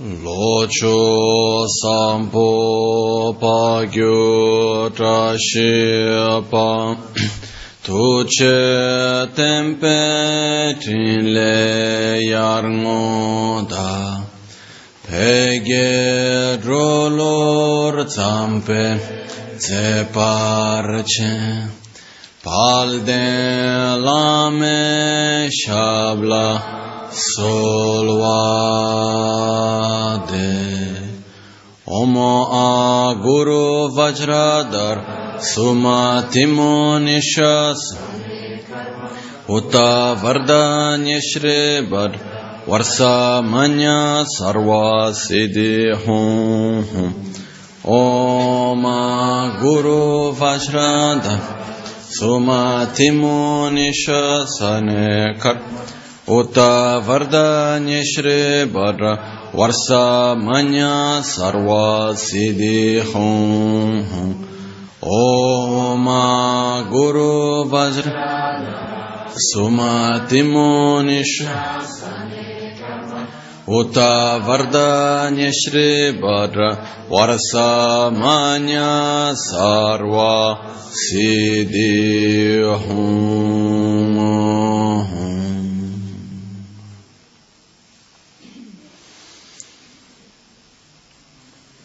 locho sampo pagyo trashepa tuche tempe trinle yarngoda pege drolor zampe zeparche palde lame shabla solvade Omo a Guru Vajradhar Sumatimo Nishas Uta Vardanya Shribar Varsa Manya Sarva Siddhi Hum. Om Guru Vajradhar Sumatimo Nishasane Kar उत वरदन्यश्री वर वर्षमन्य सर्वसिद्धि हूँ ओम गुरु वज्र सुमतिमुनिष उत वरदन्यश्री वर वर्षमन्य सर्वसिद्धि हूँ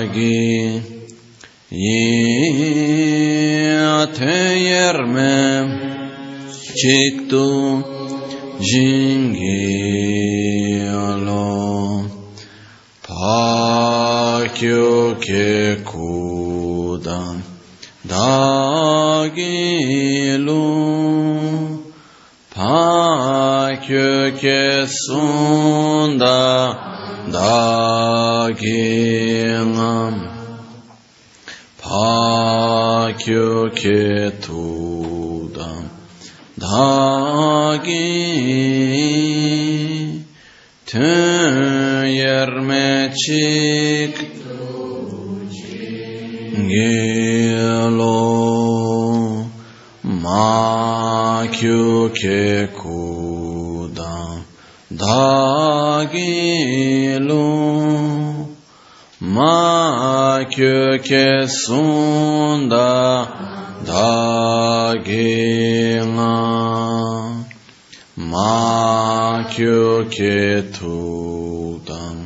Yagi Yateyerme Çıktı Jingi Alo. Pakyo Kekudan Dagilu Pakyo Kesunda da gengam pa kyo ke da gi ten yerme chik gelo ma kyo Dagilu Ma köke sunda dagina Ma köke tudan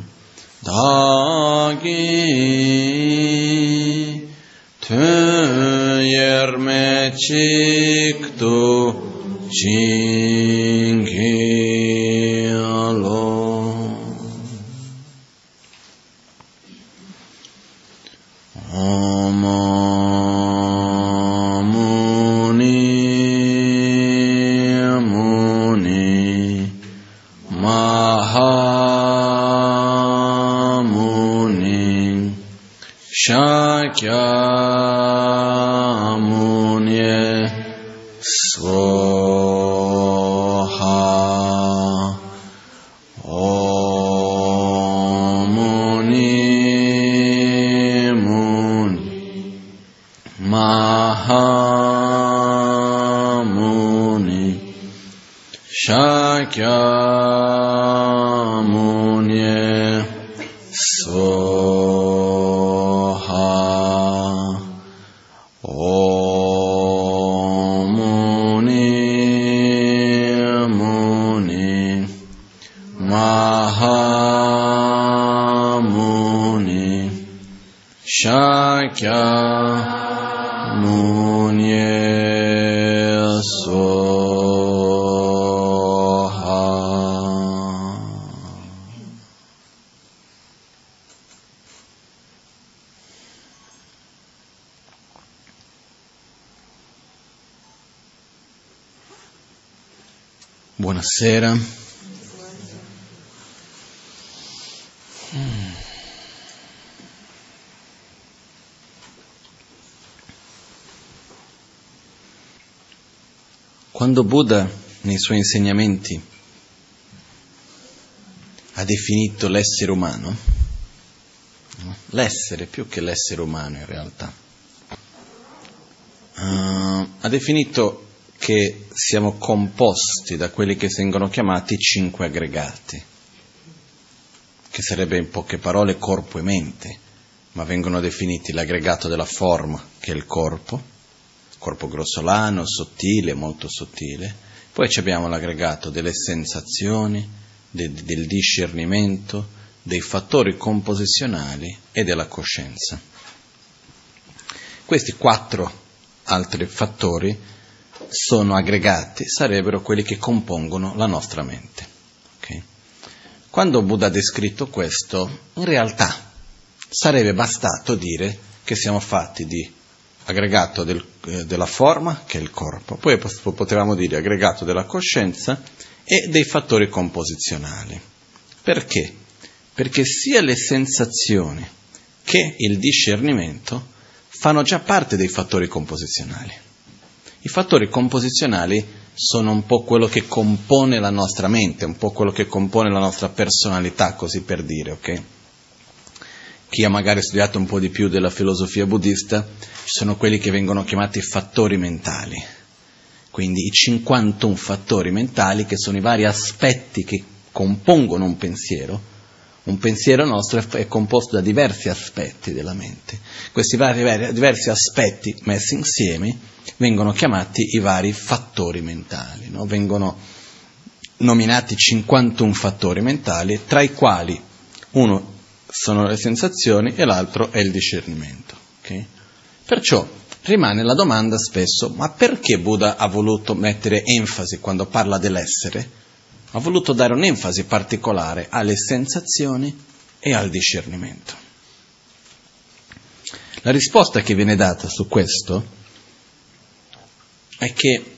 dagi Töyerme çıktı çingilo Quando Buddha nei suoi insegnamenti ha definito l'essere umano, l'essere più che l'essere umano in realtà, uh, ha definito che siamo composti da quelli che vengono chiamati cinque aggregati, che sarebbe in poche parole corpo e mente, ma vengono definiti l'aggregato della forma, che è il corpo, corpo grossolano, sottile, molto sottile, poi abbiamo l'aggregato delle sensazioni, de, del discernimento, dei fattori composizionali e della coscienza. Questi quattro altri fattori sono aggregati, sarebbero quelli che compongono la nostra mente. Okay? Quando Buddha ha descritto questo, in realtà sarebbe bastato dire che siamo fatti di aggregato del, eh, della forma, che è il corpo, poi potevamo dire aggregato della coscienza e dei fattori composizionali. Perché? Perché sia le sensazioni che il discernimento fanno già parte dei fattori composizionali. I fattori composizionali sono un po' quello che compone la nostra mente, un po' quello che compone la nostra personalità, così per dire, ok? Chi ha magari studiato un po' di più della filosofia buddista, ci sono quelli che vengono chiamati fattori mentali. Quindi i 51 fattori mentali che sono i vari aspetti che compongono un pensiero. Un pensiero nostro è composto da diversi aspetti della mente. Questi vari, diversi aspetti messi insieme vengono chiamati i vari fattori mentali. No? Vengono nominati 51 fattori mentali, tra i quali uno sono le sensazioni e l'altro è il discernimento. Okay? Perciò rimane la domanda spesso, ma perché Buddha ha voluto mettere enfasi quando parla dell'essere? Ha voluto dare un'enfasi particolare alle sensazioni e al discernimento. La risposta che viene data su questo è che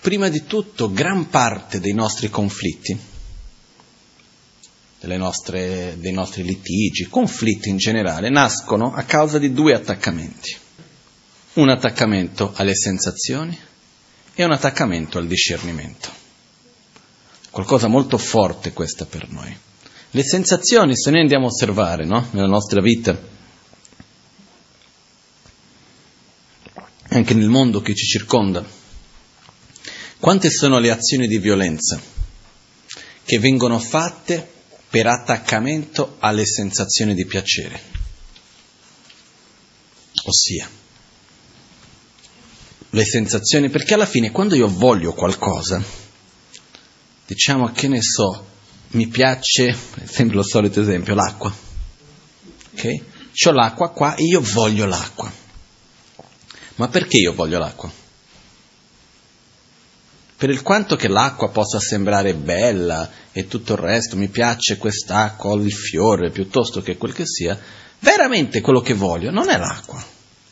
prima di tutto gran parte dei nostri conflitti nostre, dei nostri litigi, conflitti in generale, nascono a causa di due attaccamenti. Un attaccamento alle sensazioni e un attaccamento al discernimento. Qualcosa molto forte questa per noi. Le sensazioni, se noi andiamo a osservare no? nella nostra vita, anche nel mondo che ci circonda, quante sono le azioni di violenza che vengono fatte per attaccamento alle sensazioni di piacere. Ossia, le sensazioni, perché alla fine quando io voglio qualcosa, diciamo che ne so, mi piace, sempre lo solito esempio, l'acqua. Ok? Ho l'acqua qua e io voglio l'acqua. Ma perché io voglio l'acqua? Per il quanto che l'acqua possa sembrare bella e tutto il resto, mi piace quest'acqua o il fiore piuttosto che quel che sia, veramente quello che voglio non è l'acqua,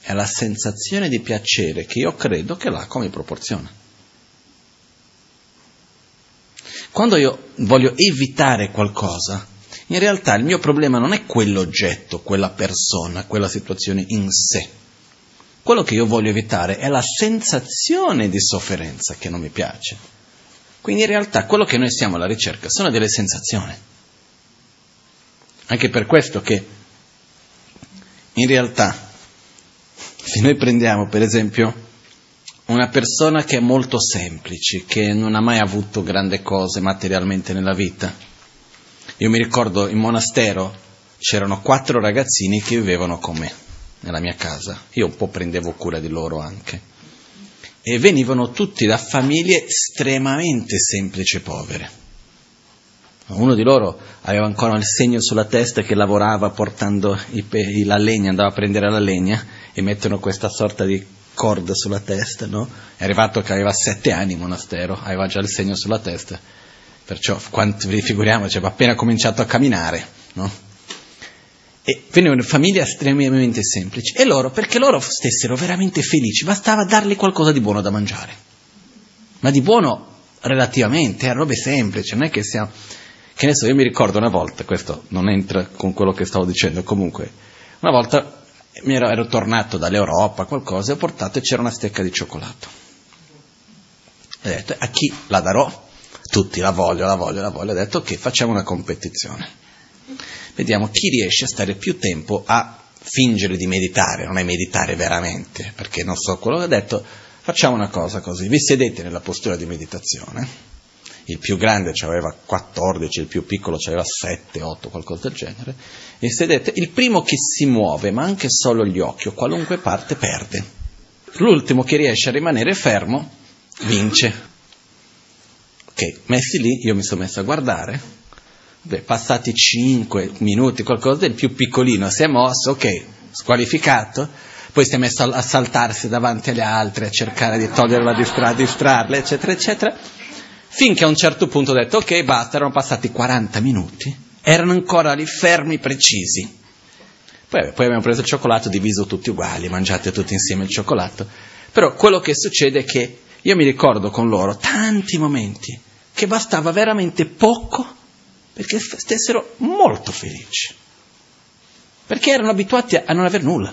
è la sensazione di piacere che io credo che l'acqua mi proporziona. Quando io voglio evitare qualcosa, in realtà il mio problema non è quell'oggetto, quella persona, quella situazione in sé quello che io voglio evitare è la sensazione di sofferenza che non mi piace. Quindi in realtà quello che noi siamo alla ricerca sono delle sensazioni. Anche per questo che in realtà se noi prendiamo per esempio una persona che è molto semplice, che non ha mai avuto grandi cose materialmente nella vita. Io mi ricordo in monastero c'erano quattro ragazzini che vivevano con me nella mia casa, io un po' prendevo cura di loro anche, e venivano tutti da famiglie estremamente semplici e povere. Uno di loro aveva ancora il segno sulla testa che lavorava portando pe- la legna, andava a prendere la legna e mettono questa sorta di corda sulla testa, no? È arrivato che aveva sette anni in monastero, aveva già il segno sulla testa, perciò quanto vi figuriamoci, aveva appena cominciato a camminare, no? E venivano famiglie estremamente semplici. E loro, perché loro stessero veramente felici, bastava dargli qualcosa di buono da mangiare. Ma di buono relativamente, a robe semplici, non è che siamo... Che adesso io mi ricordo una volta, questo non entra con quello che stavo dicendo, comunque, una volta ero, ero tornato dall'Europa, qualcosa, e ho portato e c'era una stecca di cioccolato. E ho detto, a chi la darò? Tutti la voglio, la voglio, la voglio. Ho detto, ok, facciamo una competizione. Vediamo chi riesce a stare più tempo a fingere di meditare, non è meditare veramente, perché non so quello che ho detto, facciamo una cosa così, vi sedete nella postura di meditazione, il più grande aveva 14, il più piccolo aveva 7, 8, qualcosa del genere, e sedete, il primo che si muove, ma anche solo gli occhi o qualunque parte, perde. L'ultimo che riesce a rimanere fermo, vince. Ok, messi lì, io mi sono messo a guardare, Beh, passati 5 minuti, qualcosa, il più piccolino si è mosso, ok, squalificato, poi si è messo a saltarsi davanti alle altre, a cercare di toglierla, distra- distrarle, eccetera, eccetera, finché a un certo punto ho detto, ok, basta, erano passati 40 minuti, erano ancora lì fermi, precisi. Poi, poi abbiamo preso il cioccolato, diviso tutti uguali, mangiate tutti insieme il cioccolato. Però quello che succede è che io mi ricordo con loro tanti momenti che bastava veramente poco perché stessero molto felici, perché erano abituati a non aver nulla.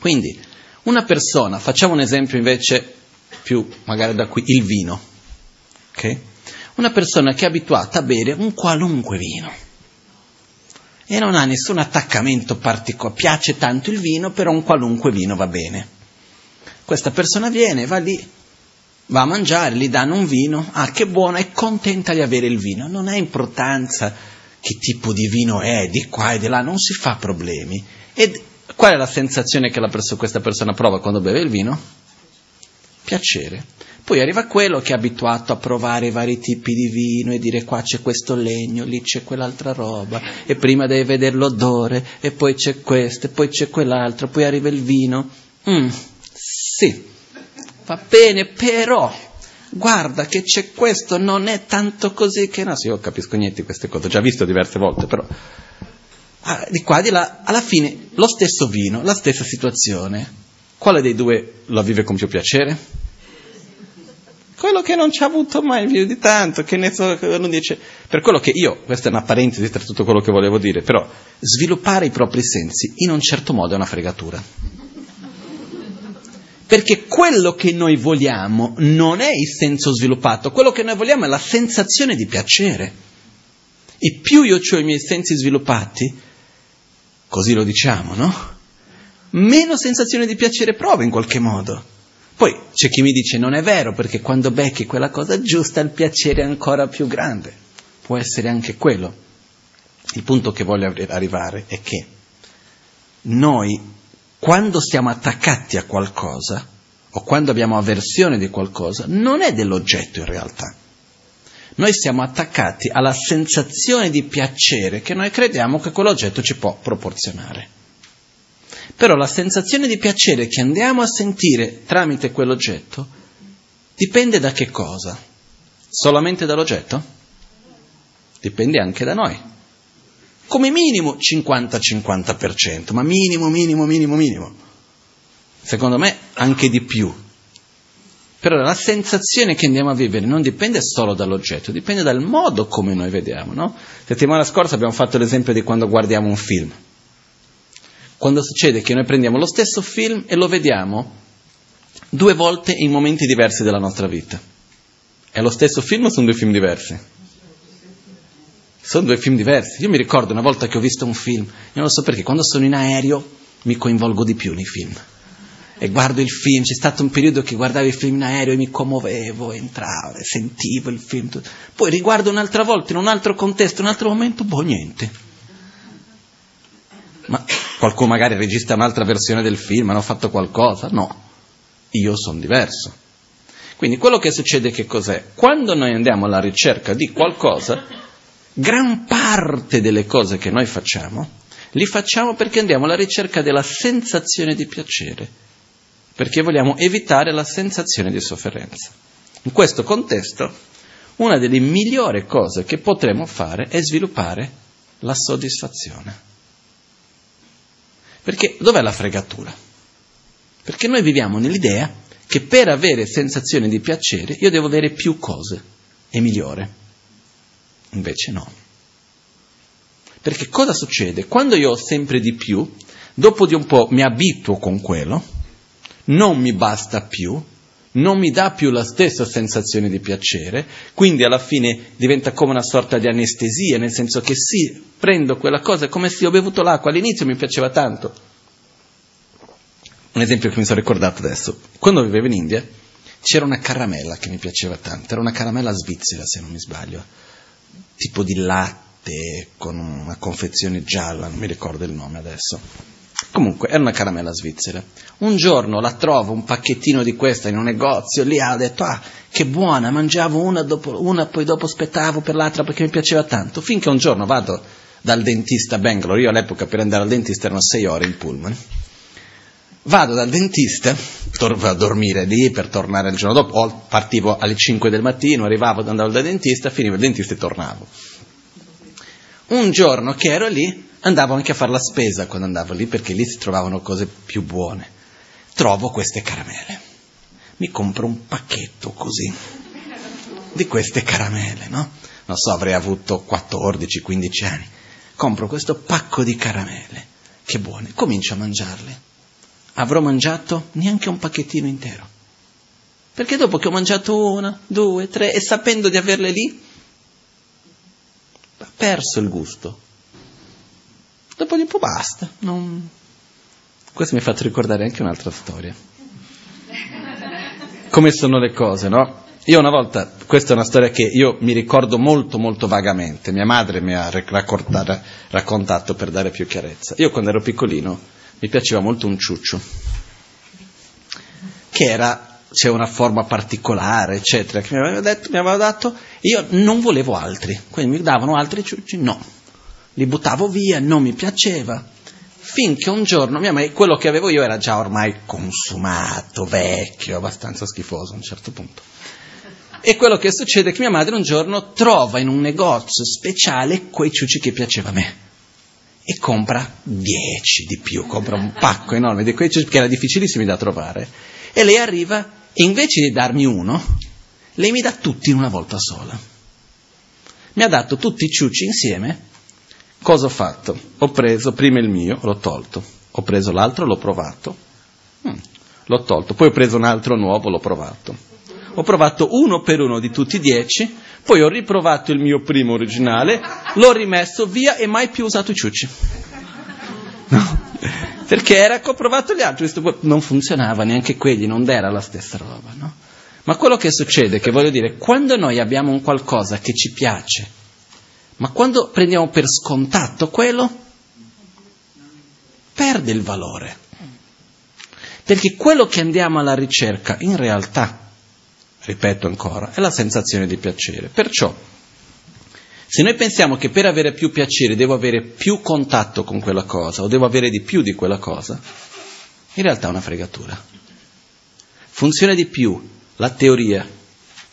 Quindi, una persona, facciamo un esempio invece più magari da qui, il vino, ok? Una persona che è abituata a bere un qualunque vino e non ha nessun attaccamento particolare, piace tanto il vino, però un qualunque vino va bene. Questa persona viene, va lì, va a mangiare, gli danno un vino, ah che buono, è contenta di avere il vino, non ha importanza che tipo di vino è, di qua e di là, non si fa problemi. E qual è la sensazione che perso- questa persona prova quando beve il vino? Piacere. Poi arriva quello che è abituato a provare vari tipi di vino e dire qua c'è questo legno, lì c'è quell'altra roba, e prima deve vedere l'odore, e poi c'è questo, e poi c'è quell'altro, poi arriva il vino. Mm, sì, va bene, però guarda che c'è questo, non è tanto così che no, sì, io capisco niente di queste cose, ho già visto diverse volte, però ah, di qua, di là, alla fine lo stesso vino, la stessa situazione, quale dei due lo vive con più piacere? Quello che non ci ha avuto mai più di tanto, che ne so, non dice, per quello che io, questa è una parentesi tra tutto quello che volevo dire, però sviluppare i propri sensi in un certo modo è una fregatura. Perché quello che noi vogliamo non è il senso sviluppato, quello che noi vogliamo è la sensazione di piacere. E più io ho i miei sensi sviluppati, così lo diciamo, no? Meno sensazione di piacere provo in qualche modo. Poi c'è chi mi dice non è vero perché quando becchi quella cosa giusta il piacere è ancora più grande. Può essere anche quello. Il punto che voglio arrivare è che noi quando siamo attaccati a qualcosa o quando abbiamo avversione di qualcosa, non è dell'oggetto in realtà. Noi siamo attaccati alla sensazione di piacere che noi crediamo che quell'oggetto ci può proporzionare. Però la sensazione di piacere che andiamo a sentire tramite quell'oggetto dipende da che cosa? Solamente dall'oggetto? Dipende anche da noi come minimo 50-50%, ma minimo, minimo, minimo, minimo. Secondo me anche di più. Però la sensazione che andiamo a vivere non dipende solo dall'oggetto, dipende dal modo come noi vediamo. No? Settimana scorsa abbiamo fatto l'esempio di quando guardiamo un film. Quando succede che noi prendiamo lo stesso film e lo vediamo due volte in momenti diversi della nostra vita. È lo stesso film o sono due film diversi? Sono due film diversi. Io mi ricordo una volta che ho visto un film, io non so perché, quando sono in aereo mi coinvolgo di più nei film. E guardo il film, c'è stato un periodo che guardavo i film in aereo e mi commuovevo, entravo, sentivo il film. Tutto. Poi riguardo un'altra volta, in un altro contesto, in un altro momento, boh, niente. Ma qualcuno magari registra un'altra versione del film, hanno fatto qualcosa? No, io sono diverso. Quindi quello che succede che cos'è? Quando noi andiamo alla ricerca di qualcosa, gran parte delle cose che noi facciamo, li facciamo perché andiamo alla ricerca della sensazione di piacere, perché vogliamo evitare la sensazione di sofferenza. In questo contesto, una delle migliori cose che potremo fare è sviluppare la soddisfazione. Perché dov'è la fregatura? Perché noi viviamo nell'idea che per avere sensazione di piacere io devo avere più cose e migliore. Invece no. Perché cosa succede? Quando io ho sempre di più, Dopo di un po' mi abituo con quello, non mi basta più, non mi dà più la stessa sensazione di piacere, quindi alla fine diventa come una sorta di anestesia, nel senso che sì, prendo quella cosa, è come se ho bevuto l'acqua, all'inizio mi piaceva tanto. Un esempio che mi sono ricordato adesso, quando vivevo in India c'era una caramella che mi piaceva tanto, era una caramella svizzera se non mi sbaglio, tipo di latte con una confezione gialla, non mi ricordo il nome adesso Comunque, era una caramella svizzera. Un giorno la trovo un pacchettino di questa in un negozio, lì ha detto, ah, che buona, mangiavo una, dopo, una, poi dopo aspettavo per l'altra perché mi piaceva tanto. Finché un giorno vado dal dentista a Bangalore, io all'epoca per andare al dentista erano sei ore in pullman, vado dal dentista, torno a dormire lì per tornare il giorno dopo, partivo alle 5 del mattino, arrivavo, andavo dal dentista, finivo il dentista e tornavo. Un giorno che ero lì, andavo anche a fare la spesa quando andavo lì perché lì si trovavano cose più buone. Trovo queste caramelle. Mi compro un pacchetto così di queste caramelle, no? Non so, avrei avuto 14-15 anni. Compro questo pacco di caramelle. Che buone. Comincio a mangiarle. Avrò mangiato neanche un pacchettino intero. Perché dopo che ho mangiato una, due, tre e sapendo di averle lì, ho perso il gusto Dopo di un po' basta. Non... Questo mi ha fatto ricordare anche un'altra storia. Come sono le cose, no? Io una volta, questa è una storia che io mi ricordo molto molto vagamente, mia madre mi ha raccontato per dare più chiarezza. Io quando ero piccolino mi piaceva molto un ciuccio, che era, c'è una forma particolare, eccetera, che mi aveva, detto, mi aveva dato, io non volevo altri, quindi mi davano altri ciucci, no li buttavo via, non mi piaceva. Finché un giorno mia madre, quello che avevo io era già ormai consumato, vecchio, abbastanza schifoso a un certo punto. E quello che succede è che mia madre un giorno trova in un negozio speciale quei ciucci che piaceva a me. E compra dieci di più, compra un pacco enorme di quei che era difficilissimi da trovare. E lei arriva e invece di darmi uno, lei mi dà tutti in una volta sola. Mi ha dato tutti i ciucci insieme Cosa ho fatto? Ho preso prima il mio, l'ho tolto, ho preso l'altro, l'ho provato, mm, l'ho tolto, poi ho preso un altro nuovo, l'ho provato. Ho provato uno per uno di tutti i dieci, poi ho riprovato il mio primo originale, l'ho rimesso via e mai più usato i ciucci. No, perché era che ho provato gli altri, non funzionava neanche quelli, non era la stessa roba, no? Ma quello che succede, che voglio dire, quando noi abbiamo un qualcosa che ci piace, ma quando prendiamo per scontato quello, perde il valore. Perché quello che andiamo alla ricerca, in realtà, ripeto ancora, è la sensazione di piacere. Perciò, se noi pensiamo che per avere più piacere devo avere più contatto con quella cosa o devo avere di più di quella cosa, in realtà è una fregatura. Funziona di più la teoria,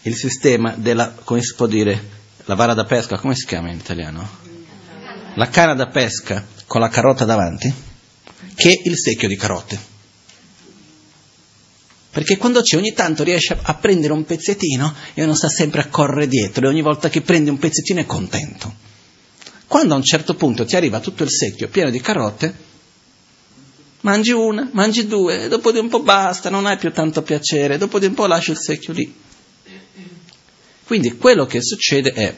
il sistema della, come si può dire, la vara da pesca, come si chiama in italiano? La canna da pesca con la carota davanti, che il secchio di carote. Perché quando c'è ogni tanto riesce a prendere un pezzettino e non sta sempre a correre dietro e ogni volta che prende un pezzettino è contento. Quando a un certo punto ti arriva tutto il secchio pieno di carote, mangi una, mangi due, dopo di un po' basta, non hai più tanto piacere, dopo di un po' lasci il secchio lì. Quindi quello che succede è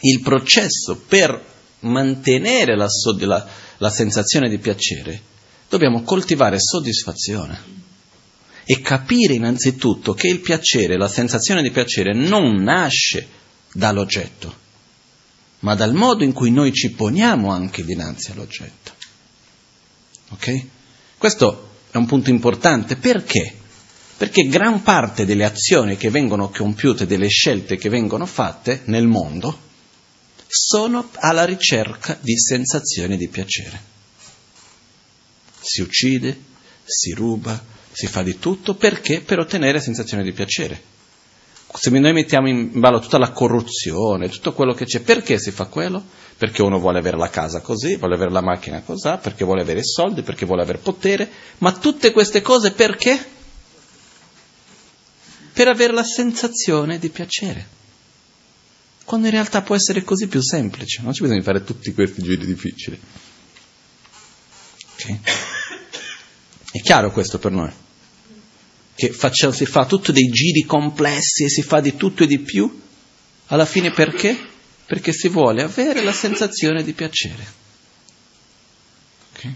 il processo per mantenere la, la, la sensazione di piacere, dobbiamo coltivare soddisfazione e capire innanzitutto che il piacere, la sensazione di piacere non nasce dall'oggetto, ma dal modo in cui noi ci poniamo anche dinanzi all'oggetto. Ok? Questo è un punto importante perché? perché gran parte delle azioni che vengono compiute, delle scelte che vengono fatte nel mondo, sono alla ricerca di sensazioni di piacere. Si uccide, si ruba, si fa di tutto perché? Per ottenere sensazioni di piacere. Se noi mettiamo in ballo tutta la corruzione, tutto quello che c'è, perché si fa quello? Perché uno vuole avere la casa così, vuole avere la macchina così, perché vuole avere i soldi, perché vuole avere potere, ma tutte queste cose perché? per avere la sensazione di piacere. Quando in realtà può essere così più semplice, non ci bisogna fare tutti questi giri difficili. Okay? È chiaro questo per noi? Che faccia, si fa tutto dei giri complessi e si fa di tutto e di più? Alla fine perché? Perché si vuole avere la sensazione di piacere. Okay?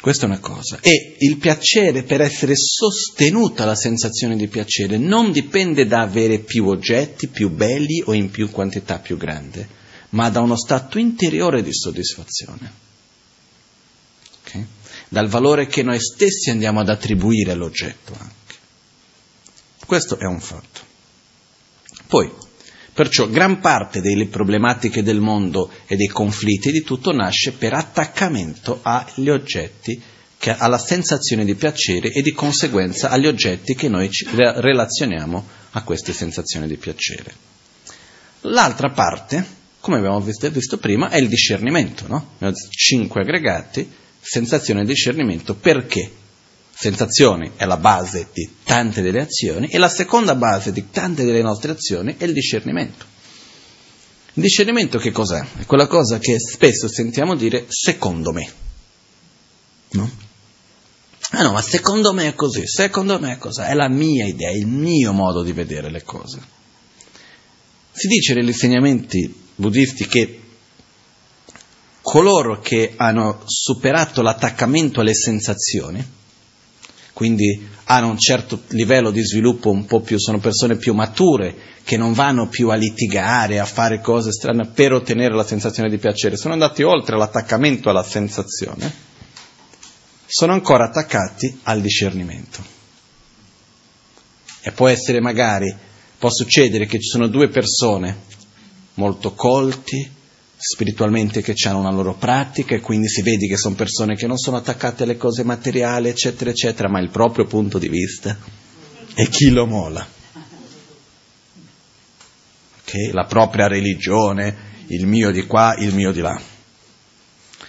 Questa è una cosa. E il piacere, per essere sostenuta la sensazione di piacere, non dipende da avere più oggetti più belli o in più quantità più grande, ma da uno stato interiore di soddisfazione. Okay? Dal valore che noi stessi andiamo ad attribuire all'oggetto anche. Questo è un fatto. Poi, Perciò gran parte delle problematiche del mondo e dei conflitti di tutto nasce per attaccamento agli oggetti, che, alla sensazione di piacere e di conseguenza agli oggetti che noi relazioniamo a queste sensazioni di piacere. L'altra parte, come abbiamo visto, visto prima, è il discernimento, no? Cinque aggregati, sensazione di discernimento, perché? sensazioni è la base di tante delle azioni e la seconda base di tante delle nostre azioni è il discernimento. Il discernimento che cos'è? È quella cosa che spesso sentiamo dire secondo me. No? Ah no, ma secondo me è così, secondo me è così, è la mia idea, il mio modo di vedere le cose. Si dice negli insegnamenti buddisti che coloro che hanno superato l'attaccamento alle sensazioni, quindi hanno un certo livello di sviluppo un po' più, sono persone più mature, che non vanno più a litigare, a fare cose strane per ottenere la sensazione di piacere, sono andati oltre l'attaccamento alla sensazione, sono ancora attaccati al discernimento. E può essere magari, può succedere che ci sono due persone molto colti, spiritualmente che hanno una loro pratica e quindi si vede che sono persone che non sono attaccate alle cose materiali, eccetera, eccetera, ma il proprio punto di vista è chi lo mola. Okay? La propria religione, il mio di qua, il mio di là.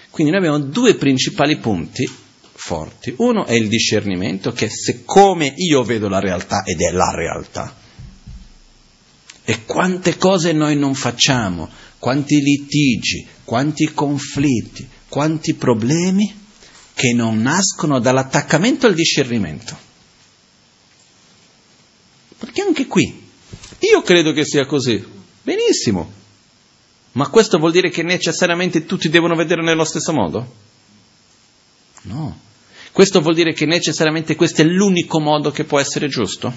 Quindi noi abbiamo due principali punti forti. Uno è il discernimento, che è siccome io vedo la realtà ed è la realtà. E quante cose noi non facciamo quanti litigi, quanti conflitti, quanti problemi che non nascono dall'attaccamento al discernimento. Perché anche qui, io credo che sia così, benissimo, ma questo vuol dire che necessariamente tutti devono vedere nello stesso modo? No. Questo vuol dire che necessariamente questo è l'unico modo che può essere giusto?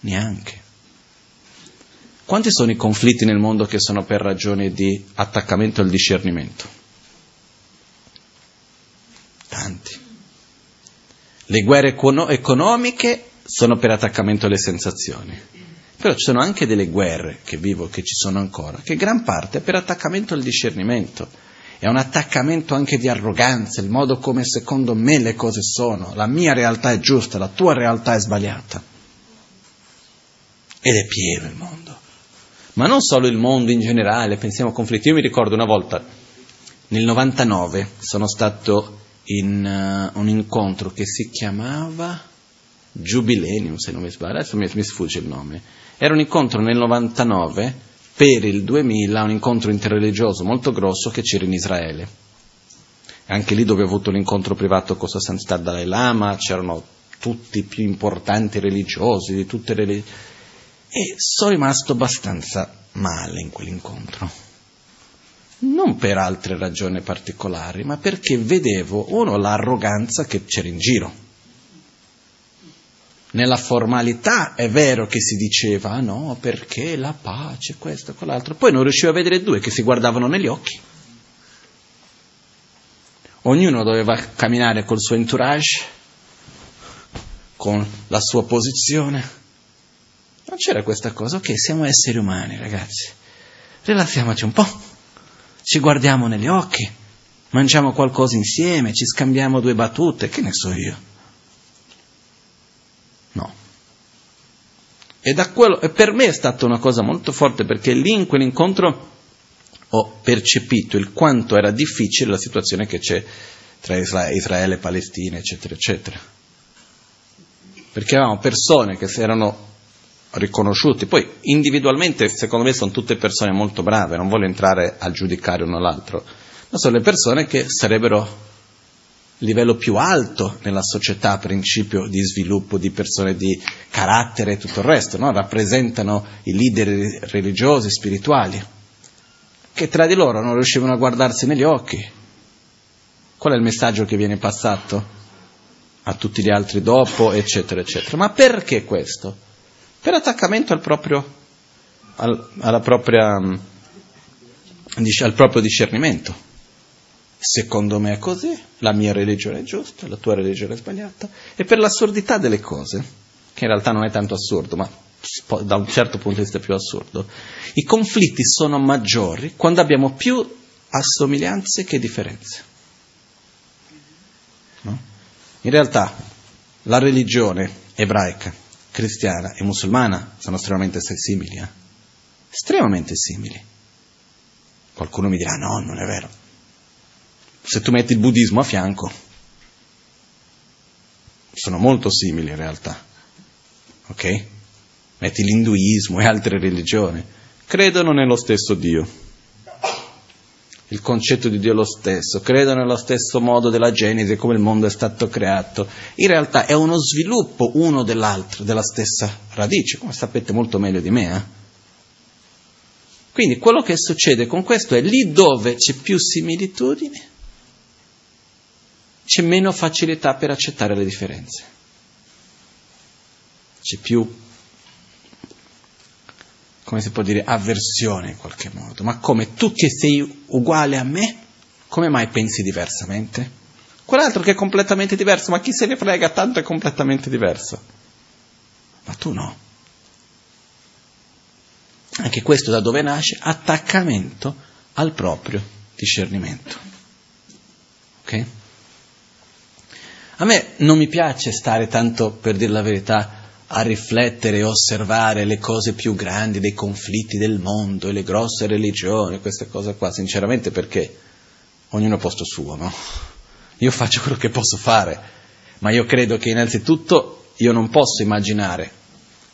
Neanche. Quanti sono i conflitti nel mondo che sono per ragioni di attaccamento al discernimento? Tanti. Le guerre economiche sono per attaccamento alle sensazioni. Però ci sono anche delle guerre che vivo, che ci sono ancora, che gran parte è per attaccamento al discernimento. È un attaccamento anche di arroganza, il modo come secondo me le cose sono. La mia realtà è giusta, la tua realtà è sbagliata. Ed è pieno il mondo ma non solo il mondo in generale, pensiamo a conflitti. Io mi ricordo una volta, nel 99, sono stato in uh, un incontro che si chiamava Jubilenium, se non mi sbaglio, adesso mi, mi sfugge il nome. Era un incontro nel 99 per il 2000, un incontro interreligioso molto grosso che c'era in Israele. Anche lì dove ho avuto l'incontro privato con Sua Santità Dalai Lama, c'erano tutti i più importanti religiosi di tutte le religioni e sono rimasto abbastanza male in quell'incontro. Non per altre ragioni particolari, ma perché vedevo, uno, l'arroganza che c'era in giro. Nella formalità è vero che si diceva, ah no, perché la pace, questo, quell'altro. Poi non riuscivo a vedere due che si guardavano negli occhi. Ognuno doveva camminare col suo entourage, con la sua posizione non c'era questa cosa, ok, siamo esseri umani, ragazzi. Rilassiamoci un po', ci guardiamo negli occhi, mangiamo qualcosa insieme, ci scambiamo due battute, che ne so io. No. E, quello, e per me è stata una cosa molto forte perché lì in quell'incontro ho percepito il quanto era difficile la situazione che c'è tra Israele e Palestina, eccetera, eccetera. Perché avevamo persone che erano riconosciuti. Poi individualmente secondo me sono tutte persone molto brave, non voglio entrare a giudicare uno l'altro, ma sono le persone che sarebbero a livello più alto nella società, principio di sviluppo di persone di carattere e tutto il resto, no? rappresentano i leader religiosi, spirituali, che tra di loro non riuscivano a guardarsi negli occhi. Qual è il messaggio che viene passato a tutti gli altri dopo, eccetera, eccetera? Ma perché questo? Per attaccamento al proprio, al, propria, al proprio discernimento. Secondo me è così, la mia religione è giusta, la tua religione è sbagliata, e per l'assurdità delle cose, che in realtà non è tanto assurdo, ma da un certo punto di vista più assurdo, i conflitti sono maggiori quando abbiamo più assomiglianze che differenze. No? In realtà la religione ebraica, cristiana e musulmana sono estremamente simili, eh? estremamente simili. Qualcuno mi dirà no, non è vero se tu metti il buddismo a fianco, sono molto simili in realtà. Ok? Metti l'induismo e altre religioni, credono nello stesso Dio. Il concetto di Dio lo stesso, credono nello stesso modo della Genesi, come il mondo è stato creato. In realtà è uno sviluppo uno dell'altro, della stessa radice, come sapete molto meglio di me. Eh? Quindi quello che succede con questo è lì dove c'è più similitudine, c'è meno facilità per accettare le differenze. C'è più, come si può dire, avversione in qualche modo. Ma come tu che sei uguale a me, come mai pensi diversamente? Quell'altro che è completamente diverso, ma chi se ne frega, tanto è completamente diverso. Ma tu no. Anche questo da dove nasce? Attaccamento al proprio discernimento. Ok? A me non mi piace stare tanto, per dire la verità, a riflettere e osservare le cose più grandi dei conflitti del mondo e le grosse religioni, queste cose qua, sinceramente perché ognuno è posto suo, no? Io faccio quello che posso fare, ma io credo che innanzitutto io non posso immaginare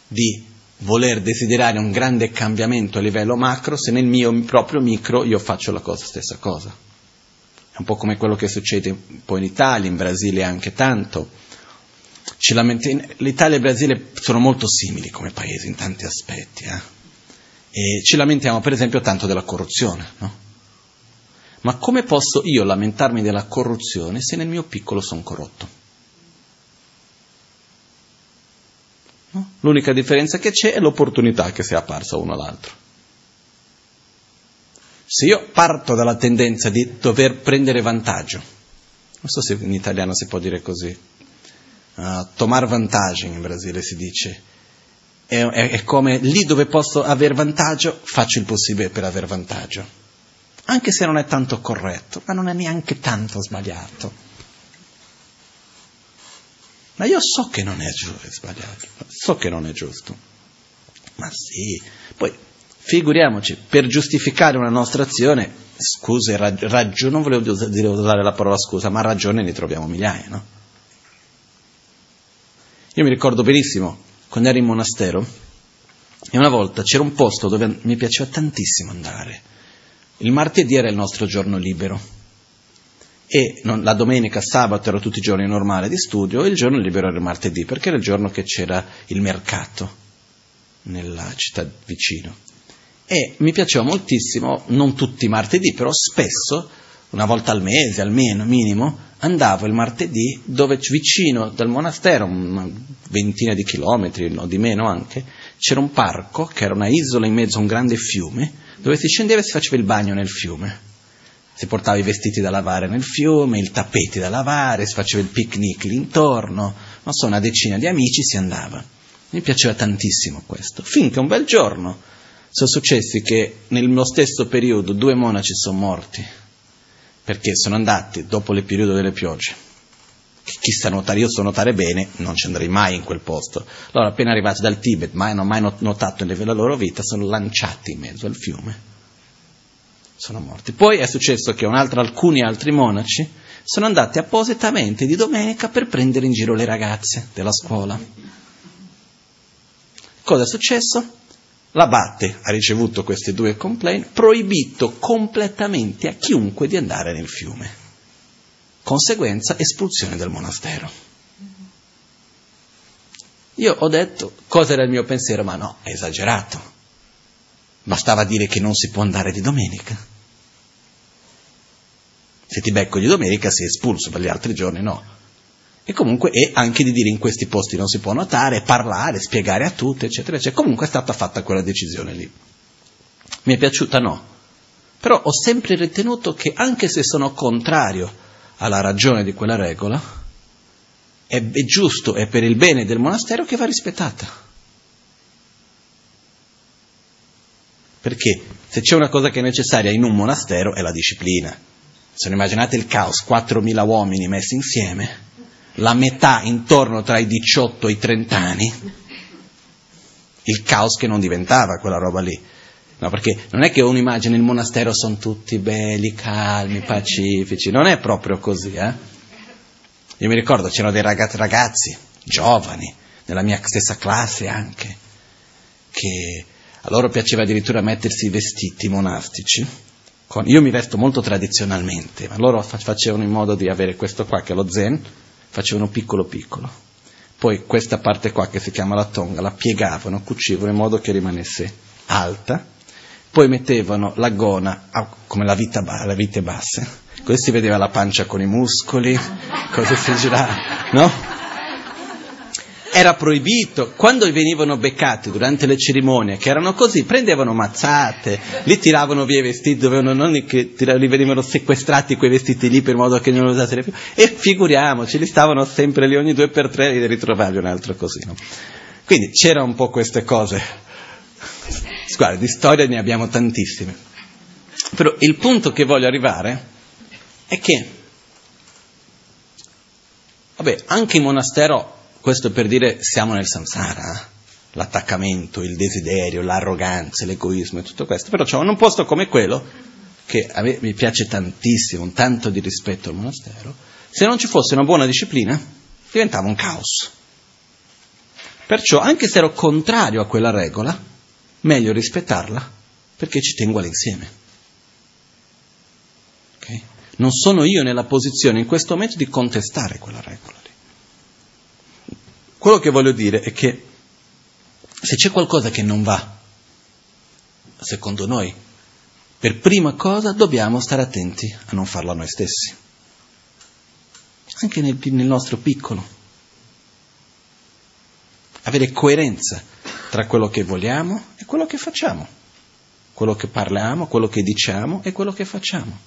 di voler desiderare un grande cambiamento a livello macro se nel mio proprio micro io faccio la cosa, stessa cosa. È un po' come quello che succede un po' in Italia, in Brasile anche tanto. L'Italia e il Brasile sono molto simili come paesi in tanti aspetti. Eh? Ci lamentiamo per esempio tanto della corruzione. No? Ma come posso io lamentarmi della corruzione se nel mio piccolo sono corrotto? No? L'unica differenza che c'è è l'opportunità che sia apparsa uno all'altro. Se io parto dalla tendenza di dover prendere vantaggio, non so se in italiano si può dire così, tomar vantaggio in Brasile si dice, è, è, è come lì dove posso avere vantaggio, faccio il possibile per avere vantaggio, anche se non è tanto corretto, ma non è neanche tanto sbagliato. Ma io so che non è, giusto, è sbagliato, so che non è giusto. Ma sì, poi Figuriamoci, per giustificare una nostra azione, scuse, rag- ragione, non volevo dire usare la parola scusa, ma ragione ne troviamo migliaia, no? Io mi ricordo benissimo, quando ero in monastero, e una volta c'era un posto dove mi piaceva tantissimo andare. Il martedì era il nostro giorno libero e non, la domenica, sabato erano tutti i giorni normali di studio e il giorno libero era il martedì perché era il giorno che c'era il mercato nella città vicino. E mi piaceva moltissimo, non tutti i martedì, però spesso, una volta al mese almeno, minimo, andavo il martedì dove vicino dal monastero, una ventina di chilometri, no, di meno anche, c'era un parco che era una isola in mezzo a un grande fiume, dove si scendeva e si faceva il bagno nel fiume. Si portava i vestiti da lavare nel fiume, i tappeti da lavare, si faceva il picnic lì intorno, non so, una decina di amici si andava. Mi piaceva tantissimo questo, finché un bel giorno sono successi che nello stesso periodo due monaci sono morti perché sono andati dopo il periodo delle piogge. Chi sa nuotare, io so nuotare bene, non ci andrei mai in quel posto. Allora, appena arrivati dal Tibet, mai hanno mai nuotato nella loro vita, sono lanciati in mezzo al fiume. Sono morti. Poi è successo che altro, alcuni altri monaci sono andati appositamente di domenica per prendere in giro le ragazze della scuola. Cosa è successo? L'abate ha ricevuto questi due complaint, proibito completamente a chiunque di andare nel fiume. Conseguenza, espulsione del monastero. Io ho detto cosa era il mio pensiero, ma no, è esagerato. Bastava dire che non si può andare di domenica. Se ti becco di domenica sei espulso, per gli altri giorni no. E comunque è anche di dire in questi posti non si può notare, parlare, spiegare a tutti, eccetera, eccetera. Comunque è stata fatta quella decisione lì. Mi è piaciuta? No. Però ho sempre ritenuto che anche se sono contrario alla ragione di quella regola, è, è giusto e per il bene del monastero che va rispettata. Perché se c'è una cosa che è necessaria in un monastero è la disciplina. Se non immaginate il caos, 4.000 uomini messi insieme, la metà intorno tra i 18 e i 30 anni, il caos che non diventava quella roba lì. No, perché non è che uno immagina il monastero sono tutti belli, calmi, pacifici, non è proprio così, eh? Io mi ricordo c'erano dei ragazzi, ragazzi giovani, nella mia stessa classe anche, che a loro piaceva addirittura mettersi i vestiti monastici. Con, io mi vesto molto tradizionalmente, ma loro facevano in modo di avere questo qua che è lo zen, facevano piccolo piccolo. Poi questa parte qua che si chiama la tonga la piegavano, cucivano in modo che rimanesse alta, poi mettevano la gona come la, vita, la vite basse, così si vedeva la pancia con i muscoli, così si girava, no? Era proibito, quando venivano beccati durante le cerimonie, che erano così, prendevano mazzate, li tiravano via i vestiti, dovevano, non che li venivano sequestrati quei vestiti lì per modo che non lo usassero più, e figuriamoci, li stavano sempre lì ogni due per tre e li ritrovavi un altro così, no? Quindi c'era un po' queste cose. Guarda, di storia ne abbiamo tantissime. Però il punto che voglio arrivare è che, vabbè, anche in monastero questo per dire siamo nel samsara, eh? l'attaccamento, il desiderio, l'arroganza, l'egoismo e tutto questo. Però c'è un posto come quello, che a me mi piace tantissimo, un tanto di rispetto al monastero, se non ci fosse una buona disciplina diventava un caos. Perciò, anche se ero contrario a quella regola, meglio rispettarla perché ci tengo all'insieme. Okay? Non sono io nella posizione in questo momento di contestare quella regola. Quello che voglio dire è che se c'è qualcosa che non va, secondo noi, per prima cosa dobbiamo stare attenti a non farlo a noi stessi, anche nel, nel nostro piccolo. Avere coerenza tra quello che vogliamo e quello che facciamo, quello che parliamo, quello che diciamo e quello che facciamo.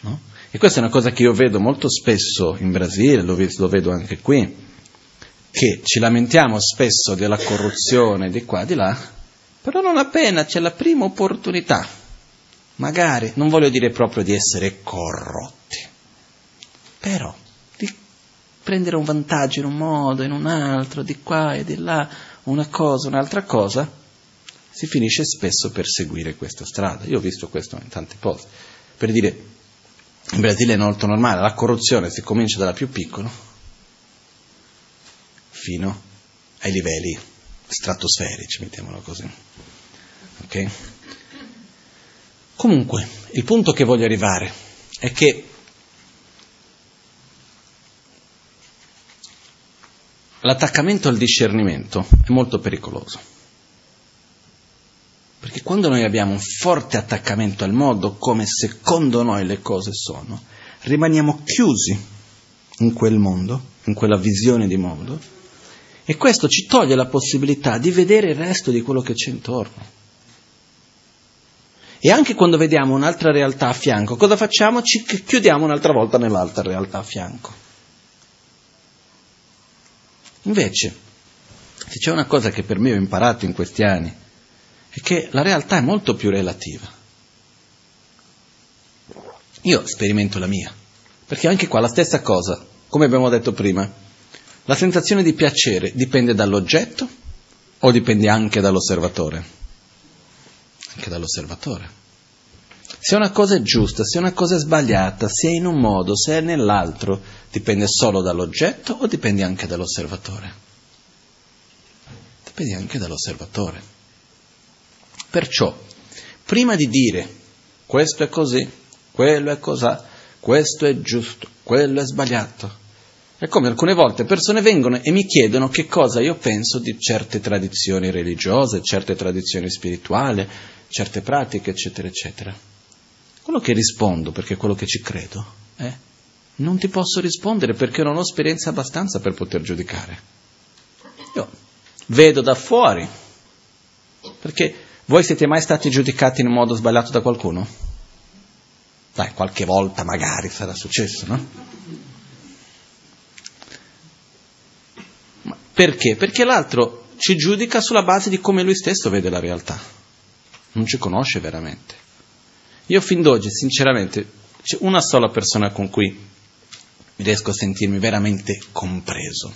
No? E questa è una cosa che io vedo molto spesso in Brasile, lo vedo anche qui, che ci lamentiamo spesso della corruzione di qua e di là, però non appena c'è la prima opportunità, magari, non voglio dire proprio di essere corrotti, però di prendere un vantaggio in un modo, in un altro, di qua e di là, una cosa, un'altra cosa, si finisce spesso per seguire questa strada. Io ho visto questo in tanti posti. Per dire, in Brasile è molto normale, la corruzione si comincia dalla più piccola fino ai livelli stratosferici, mettiamolo così. Ok? Comunque, il punto che voglio arrivare è che l'attaccamento al discernimento è molto pericoloso. Perché quando noi abbiamo un forte attaccamento al modo come secondo noi le cose sono, rimaniamo chiusi in quel mondo, in quella visione di mondo, e questo ci toglie la possibilità di vedere il resto di quello che c'è intorno. E anche quando vediamo un'altra realtà a fianco, cosa facciamo? Ci chiudiamo un'altra volta nell'altra realtà a fianco. Invece, se c'è una cosa che per me ho imparato in questi anni, è che la realtà è molto più relativa. Io sperimento la mia, perché anche qua la stessa cosa, come abbiamo detto prima, la sensazione di piacere dipende dall'oggetto o dipende anche dall'osservatore? Anche dall'osservatore. Se una cosa è giusta, se una cosa è sbagliata, se è in un modo, se è nell'altro, dipende solo dall'oggetto o dipende anche dall'osservatore? dipende anche dall'osservatore. Perciò, prima di dire questo è così, quello è così, questo è giusto, quello è sbagliato, è come alcune volte persone vengono e mi chiedono che cosa io penso di certe tradizioni religiose, certe tradizioni spirituali, certe pratiche, eccetera, eccetera. Quello che rispondo, perché è quello che ci credo, è non ti posso rispondere perché non ho esperienza abbastanza per poter giudicare. Io vedo da fuori, perché voi siete mai stati giudicati in modo sbagliato da qualcuno? Dai, qualche volta magari sarà successo, no? Perché? Perché l'altro ci giudica sulla base di come lui stesso vede la realtà, non ci conosce veramente. Io fin d'oggi, sinceramente, c'è una sola persona con cui riesco a sentirmi veramente compreso,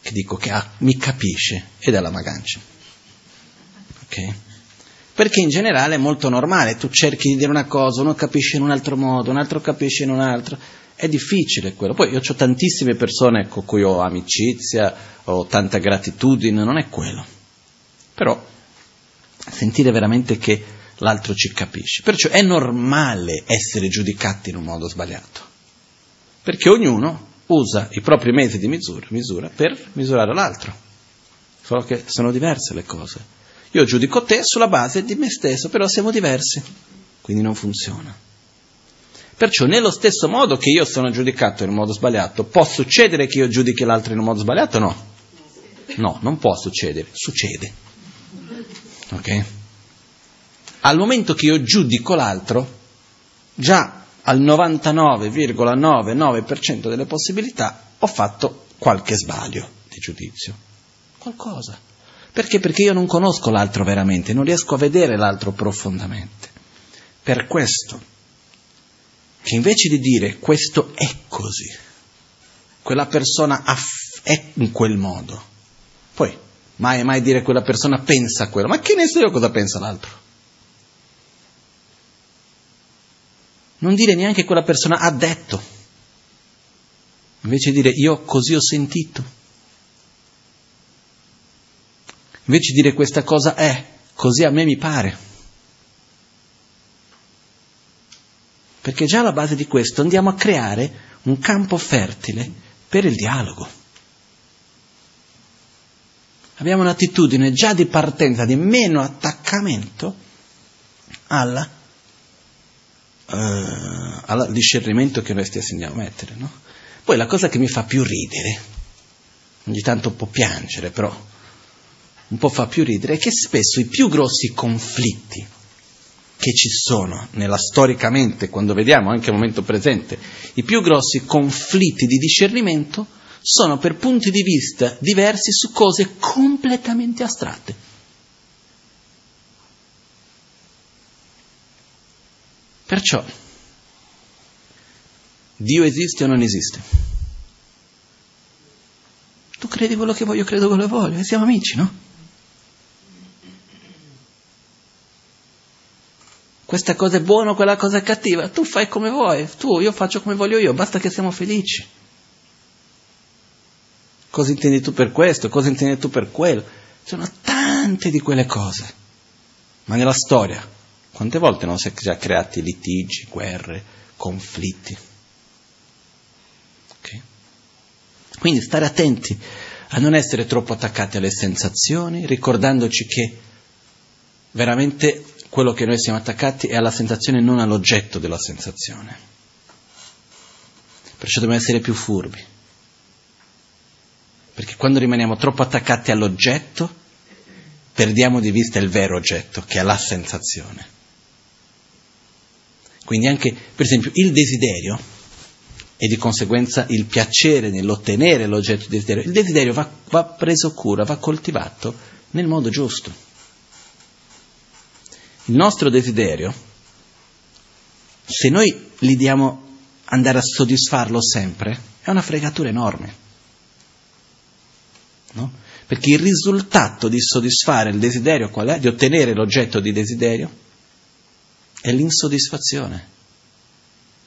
che dico che ha, mi capisce, ed è la Magancia. Ok? Perché in generale è molto normale, tu cerchi di dire una cosa, uno capisce in un altro modo, un altro capisce in un altro è difficile quello. Poi io ho tantissime persone con cui ho amicizia, ho tanta gratitudine, non è quello. Però sentire veramente che l'altro ci capisce. Perciò è normale essere giudicati in un modo sbagliato. Perché ognuno usa i propri mezzi di misura, misura per misurare l'altro. Solo che sono diverse le cose. Io giudico te sulla base di me stesso, però siamo diversi. Quindi non funziona. Perciò nello stesso modo che io sono giudicato in un modo sbagliato, può succedere che io giudichi l'altro in un modo sbagliato no? No, non può succedere, succede. Ok? Al momento che io giudico l'altro, già al 99,99% delle possibilità ho fatto qualche sbaglio di giudizio. Qualcosa. Perché? Perché io non conosco l'altro veramente, non riesco a vedere l'altro profondamente. Per questo che invece di dire questo è così, quella persona è in quel modo, poi mai e mai dire quella persona pensa quello, ma che ne so io cosa pensa l'altro? Non dire neanche quella persona ha detto, invece di dire io così ho sentito, invece di dire questa cosa è, così a me mi pare. perché già alla base di questo andiamo a creare un campo fertile per il dialogo. Abbiamo un'attitudine già di partenza di meno attaccamento alla, uh, al discernimento che noi stessi andiamo a mettere. No? Poi la cosa che mi fa più ridere, ogni tanto un po' piangere, però un po' fa più ridere, è che spesso i più grossi conflitti che ci sono nella storicamente, quando vediamo anche al momento presente, i più grossi conflitti di discernimento sono per punti di vista diversi su cose completamente astratte. Perciò, Dio esiste o non esiste? Tu credi quello che voglio, credo quello che voglio, e siamo amici, no? Questa cosa è buona, quella cosa è cattiva, tu fai come vuoi, tu, io faccio come voglio io, basta che siamo felici. Cosa intendi tu per questo? Cosa intendi tu per quello? Sono tante di quelle cose. Ma nella storia, quante volte non si è già creati litigi, guerre, conflitti? Okay? Quindi stare attenti a non essere troppo attaccati alle sensazioni, ricordandoci che veramente quello che noi siamo attaccati è alla sensazione, non all'oggetto della sensazione. Perciò dobbiamo essere più furbi. Perché quando rimaniamo troppo attaccati all'oggetto, perdiamo di vista il vero oggetto, che è la sensazione. Quindi anche, per esempio, il desiderio e di conseguenza il piacere nell'ottenere l'oggetto di desiderio, il desiderio va, va preso cura, va coltivato nel modo giusto. Il nostro desiderio, se noi gli diamo andare a soddisfarlo sempre, è una fregatura enorme. No? Perché il risultato di soddisfare il desiderio qual è? Di ottenere l'oggetto di desiderio? È l'insoddisfazione.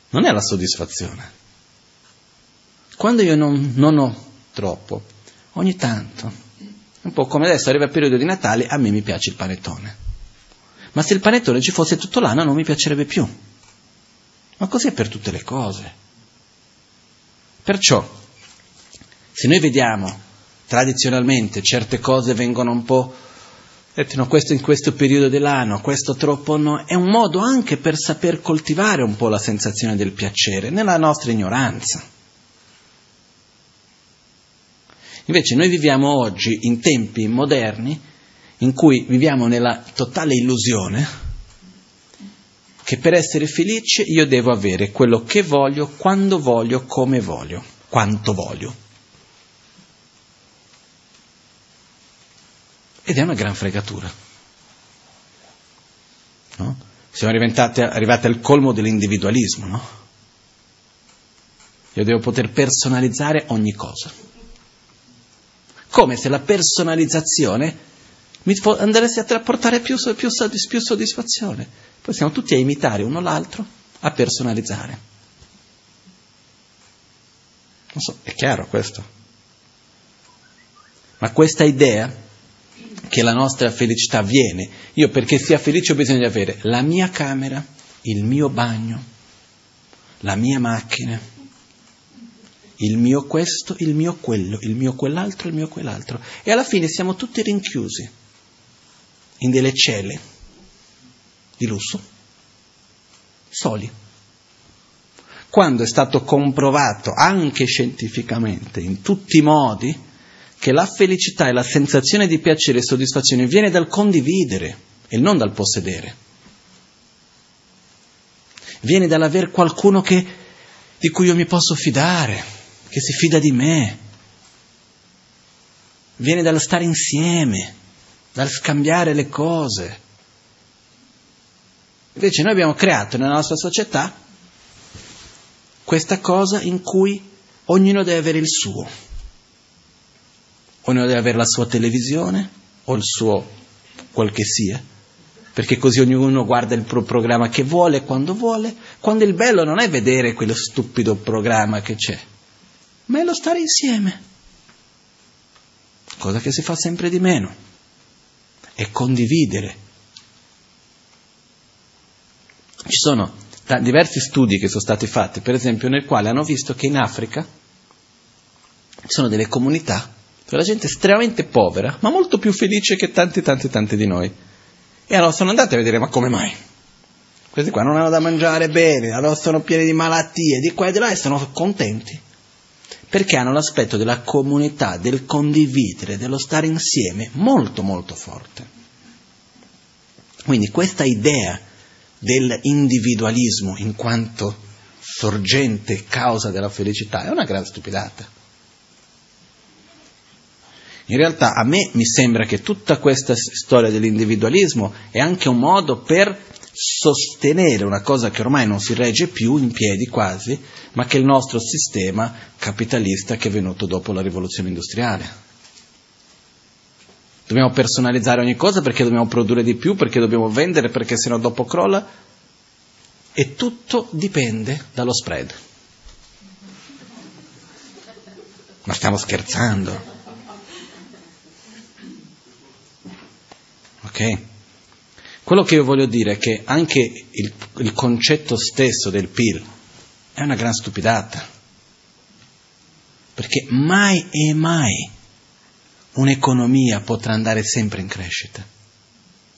Non è la soddisfazione. Quando io non, non ho troppo, ogni tanto Un po' come adesso arriva il periodo di Natale, a me mi piace il panettone. Ma se il panettone ci fosse tutto l'anno non mi piacerebbe più. Ma così è per tutte le cose. Perciò, se noi vediamo tradizionalmente certe cose vengono un po' detto questo in questo periodo dell'anno, questo troppo no, è un modo anche per saper coltivare un po' la sensazione del piacere nella nostra ignoranza. Invece noi viviamo oggi in tempi moderni in cui viviamo nella totale illusione che per essere felice io devo avere quello che voglio, quando voglio, come voglio, quanto voglio. Ed è una gran fregatura. No? Siamo arrivati al colmo dell'individualismo, no? Io devo poter personalizzare ogni cosa. Come se la personalizzazione mi andresse a portare più, più, più soddisfazione. Poi siamo tutti a imitare uno l'altro, a personalizzare. Non so, è chiaro questo. Ma questa idea che la nostra felicità avviene. Io perché sia felice ho bisogno di avere la mia camera, il mio bagno, la mia macchina, il mio questo, il mio quello, il mio quell'altro, il mio quell'altro. E alla fine siamo tutti rinchiusi in delle celle di lusso, soli. Quando è stato comprovato anche scientificamente, in tutti i modi, che la felicità e la sensazione di piacere e soddisfazione viene dal condividere e non dal possedere. Viene dall'aver qualcuno che, di cui io mi posso fidare, che si fida di me. Viene dallo stare insieme, dal scambiare le cose. Invece noi abbiamo creato nella nostra società questa cosa in cui ognuno deve avere il suo ognuno deve avere la sua televisione o il suo quel che sia, perché così ognuno guarda il pro- programma che vuole quando vuole, quando il bello non è vedere quello stupido programma che c'è, ma è lo stare insieme, cosa che si fa sempre di meno, è condividere. Ci sono diversi studi che sono stati fatti, per esempio, nel quale hanno visto che in Africa ci sono delle comunità la gente estremamente povera, ma molto più felice che tanti, tanti, tanti di noi. E allora sono andati a vedere, ma come mai? Questi qua non hanno da mangiare bene, allora sono pieni di malattie, di qua e di là, e sono contenti. Perché hanno l'aspetto della comunità, del condividere, dello stare insieme molto, molto forte. Quindi questa idea dell'individualismo in quanto sorgente causa della felicità è una gran stupidata. In realtà a me mi sembra che tutta questa storia dell'individualismo è anche un modo per sostenere una cosa che ormai non si regge più in piedi quasi, ma che è il nostro sistema capitalista che è venuto dopo la rivoluzione industriale. Dobbiamo personalizzare ogni cosa perché dobbiamo produrre di più, perché dobbiamo vendere, perché sennò dopo crolla. E tutto dipende dallo spread. Ma stiamo scherzando. Ok? Quello che io voglio dire è che anche il, il concetto stesso del PIL è una gran stupidata. Perché mai e mai un'economia potrà andare sempre in crescita.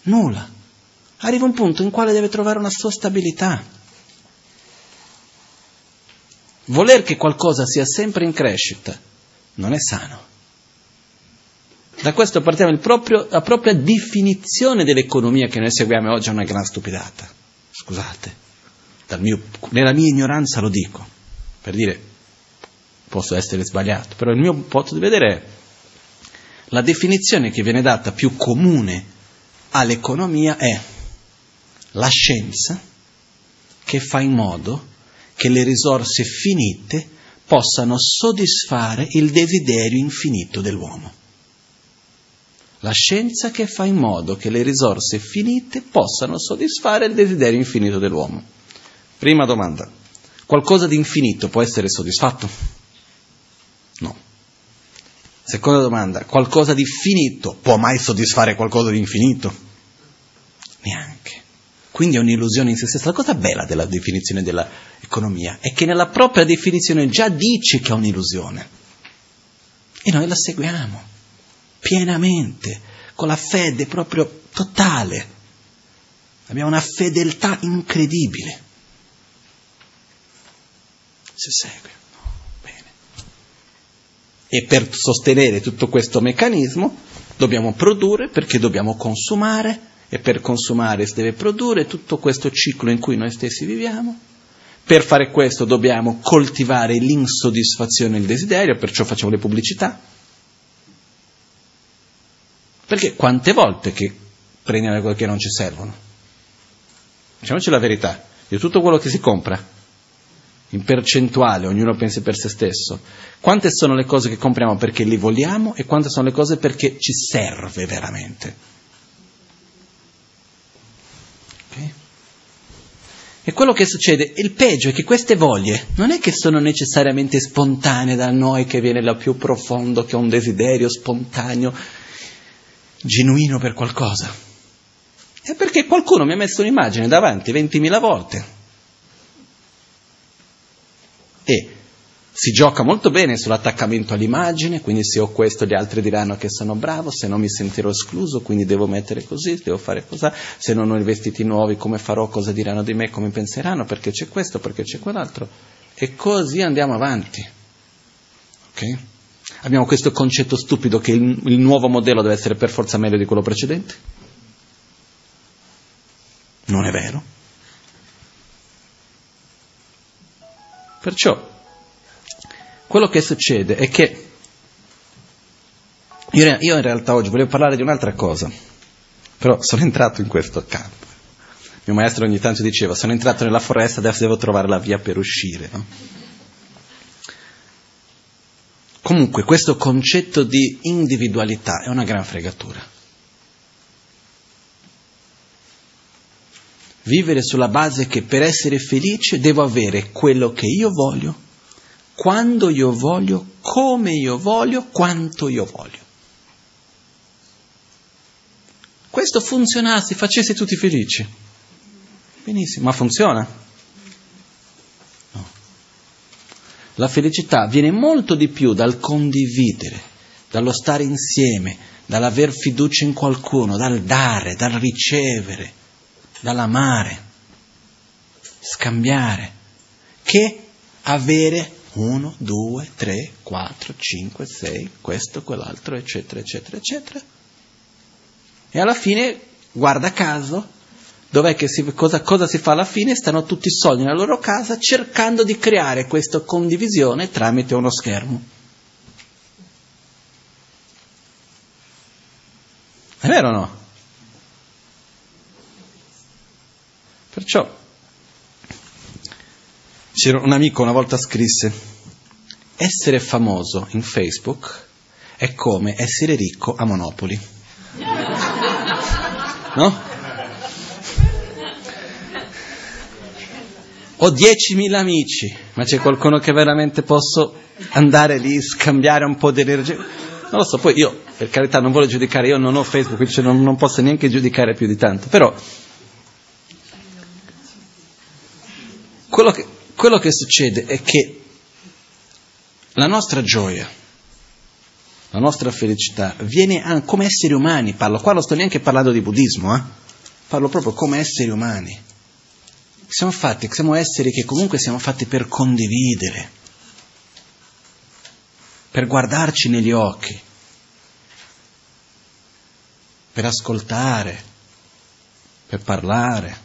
Nulla. Arriva un punto in quale deve trovare una sua stabilità. Voler che qualcosa sia sempre in crescita non è sano. Da questo partiamo, proprio, la propria definizione dell'economia che noi seguiamo oggi è una gran stupidata. Scusate, mio, nella mia ignoranza lo dico, per dire, posso essere sbagliato, però il mio punto di vedere è la definizione che viene data più comune all'economia è la scienza che fa in modo che le risorse finite possano soddisfare il desiderio infinito dell'uomo la scienza che fa in modo che le risorse finite possano soddisfare il desiderio infinito dell'uomo. Prima domanda, qualcosa di infinito può essere soddisfatto? No. Seconda domanda, qualcosa di finito può mai soddisfare qualcosa di infinito? Neanche. Quindi è un'illusione in se stessa. La cosa bella della definizione dell'economia è che nella propria definizione già dice che è un'illusione. E noi la seguiamo pienamente, con la fede proprio totale. Abbiamo una fedeltà incredibile. Si segue. Bene. E per sostenere tutto questo meccanismo dobbiamo produrre perché dobbiamo consumare e per consumare si deve produrre tutto questo ciclo in cui noi stessi viviamo. Per fare questo dobbiamo coltivare l'insoddisfazione e il desiderio, perciò facciamo le pubblicità. Perché quante volte che prendiamo le cose che non ci servono? Diciamoci la verità, di tutto quello che si compra, in percentuale, ognuno pensi per se stesso, quante sono le cose che compriamo perché li vogliamo e quante sono le cose perché ci serve veramente? E quello che succede, il peggio è che queste voglie non è che sono necessariamente spontanee da noi, che viene da più profondo, che ho un desiderio spontaneo, genuino per qualcosa. È perché qualcuno mi ha messo un'immagine davanti 20.000 volte. E si gioca molto bene sull'attaccamento all'immagine, quindi se ho questo gli altri diranno che sono bravo, se no mi sentirò escluso, quindi devo mettere così, devo fare così, se non ho i vestiti nuovi come farò, cosa diranno di me, come penseranno, perché c'è questo, perché c'è quell'altro. E così andiamo avanti. Okay? Abbiamo questo concetto stupido che il, il nuovo modello deve essere per forza meglio di quello precedente. Non è vero. Perciò quello che succede è che io, io in realtà oggi volevo parlare di un'altra cosa, però sono entrato in questo campo. Mio maestro ogni tanto diceva, sono entrato nella foresta, adesso devo trovare la via per uscire. No? Comunque questo concetto di individualità è una gran fregatura. Vivere sulla base che per essere felice devo avere quello che io voglio quando io voglio, come io voglio, quanto io voglio. Questo funzionasse, facesse tutti felici. Benissimo, ma funziona? No. La felicità viene molto di più dal condividere, dallo stare insieme, dall'aver fiducia in qualcuno, dal dare, dal ricevere, dall'amare, scambiare, che avere 1, 2, 3, 4, 5, 6, questo, quell'altro, eccetera, eccetera, eccetera. E alla fine, guarda caso, dov'è che si, cosa, cosa si fa alla fine? Stanno tutti soli nella loro casa cercando di creare questa condivisione tramite uno schermo. È vero o no? Perciò un amico una volta scrisse, essere famoso in Facebook è come essere ricco a Monopoli. No? Ho 10.000 amici, ma c'è qualcuno che veramente posso andare lì, scambiare un po' di energia? Non lo so, poi io, per carità, non voglio giudicare, io non ho Facebook, quindi non, non posso neanche giudicare più di tanto, però quello che, quello che succede è che la nostra gioia, la nostra felicità viene come esseri umani, parlo qua, non sto neanche parlando di buddismo, eh? parlo proprio come esseri umani. Siamo fatti, siamo esseri che comunque siamo fatti per condividere, per guardarci negli occhi, per ascoltare, per parlare.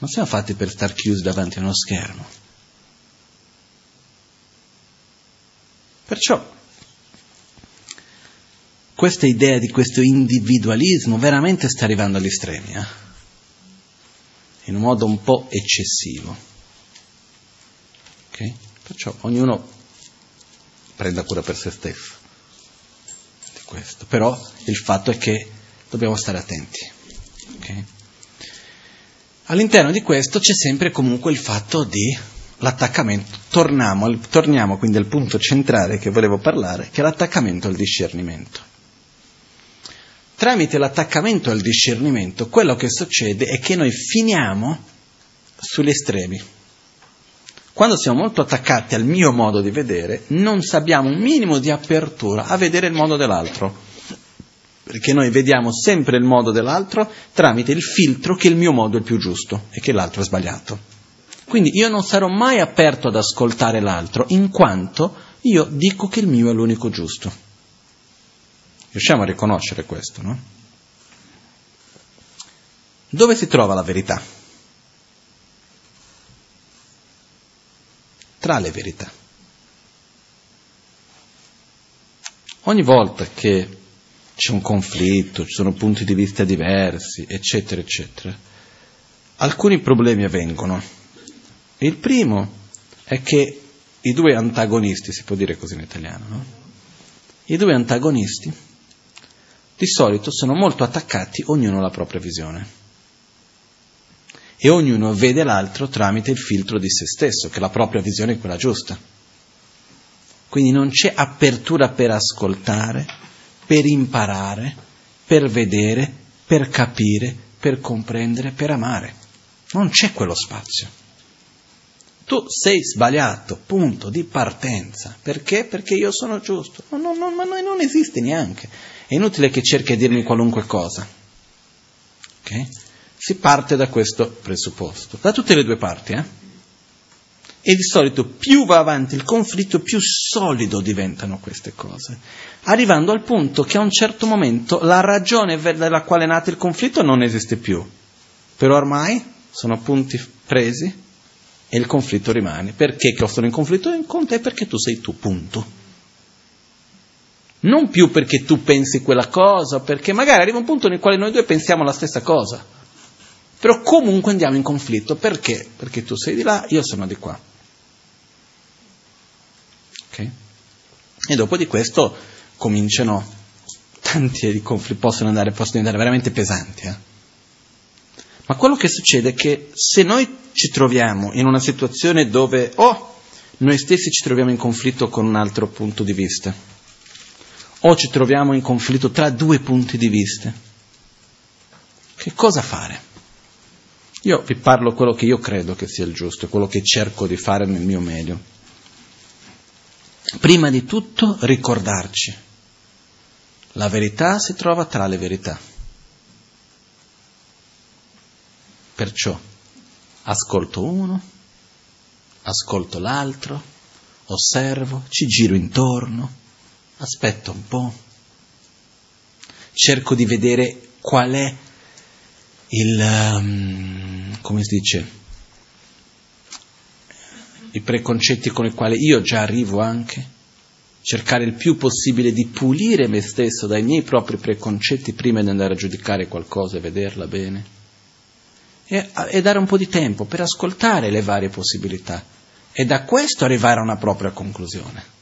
Non siamo fatti per star chiusi davanti a uno schermo. Perciò questa idea di questo individualismo veramente sta arrivando agli estremi, eh? In un modo un po' eccessivo. Okay? Perciò ognuno prenda cura per se stesso di questo. Però il fatto è che dobbiamo stare attenti. Okay? All'interno di questo c'è sempre comunque il fatto di l'attaccamento, torniamo, torniamo quindi al punto centrale che volevo parlare, che è l'attaccamento al discernimento. Tramite l'attaccamento al discernimento, quello che succede è che noi finiamo sugli estremi. Quando siamo molto attaccati al mio modo di vedere, non abbiamo un minimo di apertura a vedere il modo dell'altro. Perché noi vediamo sempre il modo dell'altro tramite il filtro che il mio modo è il più giusto e che l'altro è sbagliato. Quindi io non sarò mai aperto ad ascoltare l'altro, in quanto io dico che il mio è l'unico giusto. Riusciamo a riconoscere questo, no? Dove si trova la verità? Tra le verità. Ogni volta che c'è un conflitto, ci sono punti di vista diversi, eccetera, eccetera, alcuni problemi avvengono il primo è che i due antagonisti, si può dire così in italiano, no? I due antagonisti di solito sono molto attaccati, ognuno alla propria visione. E ognuno vede l'altro tramite il filtro di se stesso, che la propria visione è quella giusta. Quindi non c'è apertura per ascoltare, per imparare, per vedere, per capire, per comprendere, per amare. Non c'è quello spazio. Tu sei sbagliato, punto di partenza. Perché? Perché io sono giusto. No, no, no, ma non esiste neanche. È inutile che cerchi di dirmi qualunque cosa. Okay? Si parte da questo presupposto, da tutte le due parti. Eh? E di solito più va avanti il conflitto, più solido diventano queste cose, arrivando al punto che a un certo momento la ragione dalla quale è nato il conflitto non esiste più. Però ormai sono punti presi e il conflitto rimane. Perché che sono in conflitto con te? Perché tu sei tu, punto. Non più perché tu pensi quella cosa, perché magari arriva un punto nel quale noi due pensiamo la stessa cosa. Però comunque andiamo in conflitto. Perché? Perché tu sei di là, io sono di qua. Okay? E dopo di questo cominciano tanti conflitti, possono andare, possono andare veramente pesanti. Eh? Ma quello che succede è che se noi ci troviamo in una situazione dove o oh, noi stessi ci troviamo in conflitto con un altro punto di vista, o ci troviamo in conflitto tra due punti di vista, che cosa fare? Io vi parlo quello che io credo che sia il giusto, quello che cerco di fare nel mio medio. Prima di tutto ricordarci, la verità si trova tra le verità. Perciò ascolto uno, ascolto l'altro, osservo, ci giro intorno, aspetto un po', cerco di vedere qual è il, um, come si dice, i preconcetti con i quali io già arrivo anche, cercare il più possibile di pulire me stesso dai miei propri preconcetti prima di andare a giudicare qualcosa e vederla bene. E, e dare un po' di tempo per ascoltare le varie possibilità. E da questo arrivare a una propria conclusione.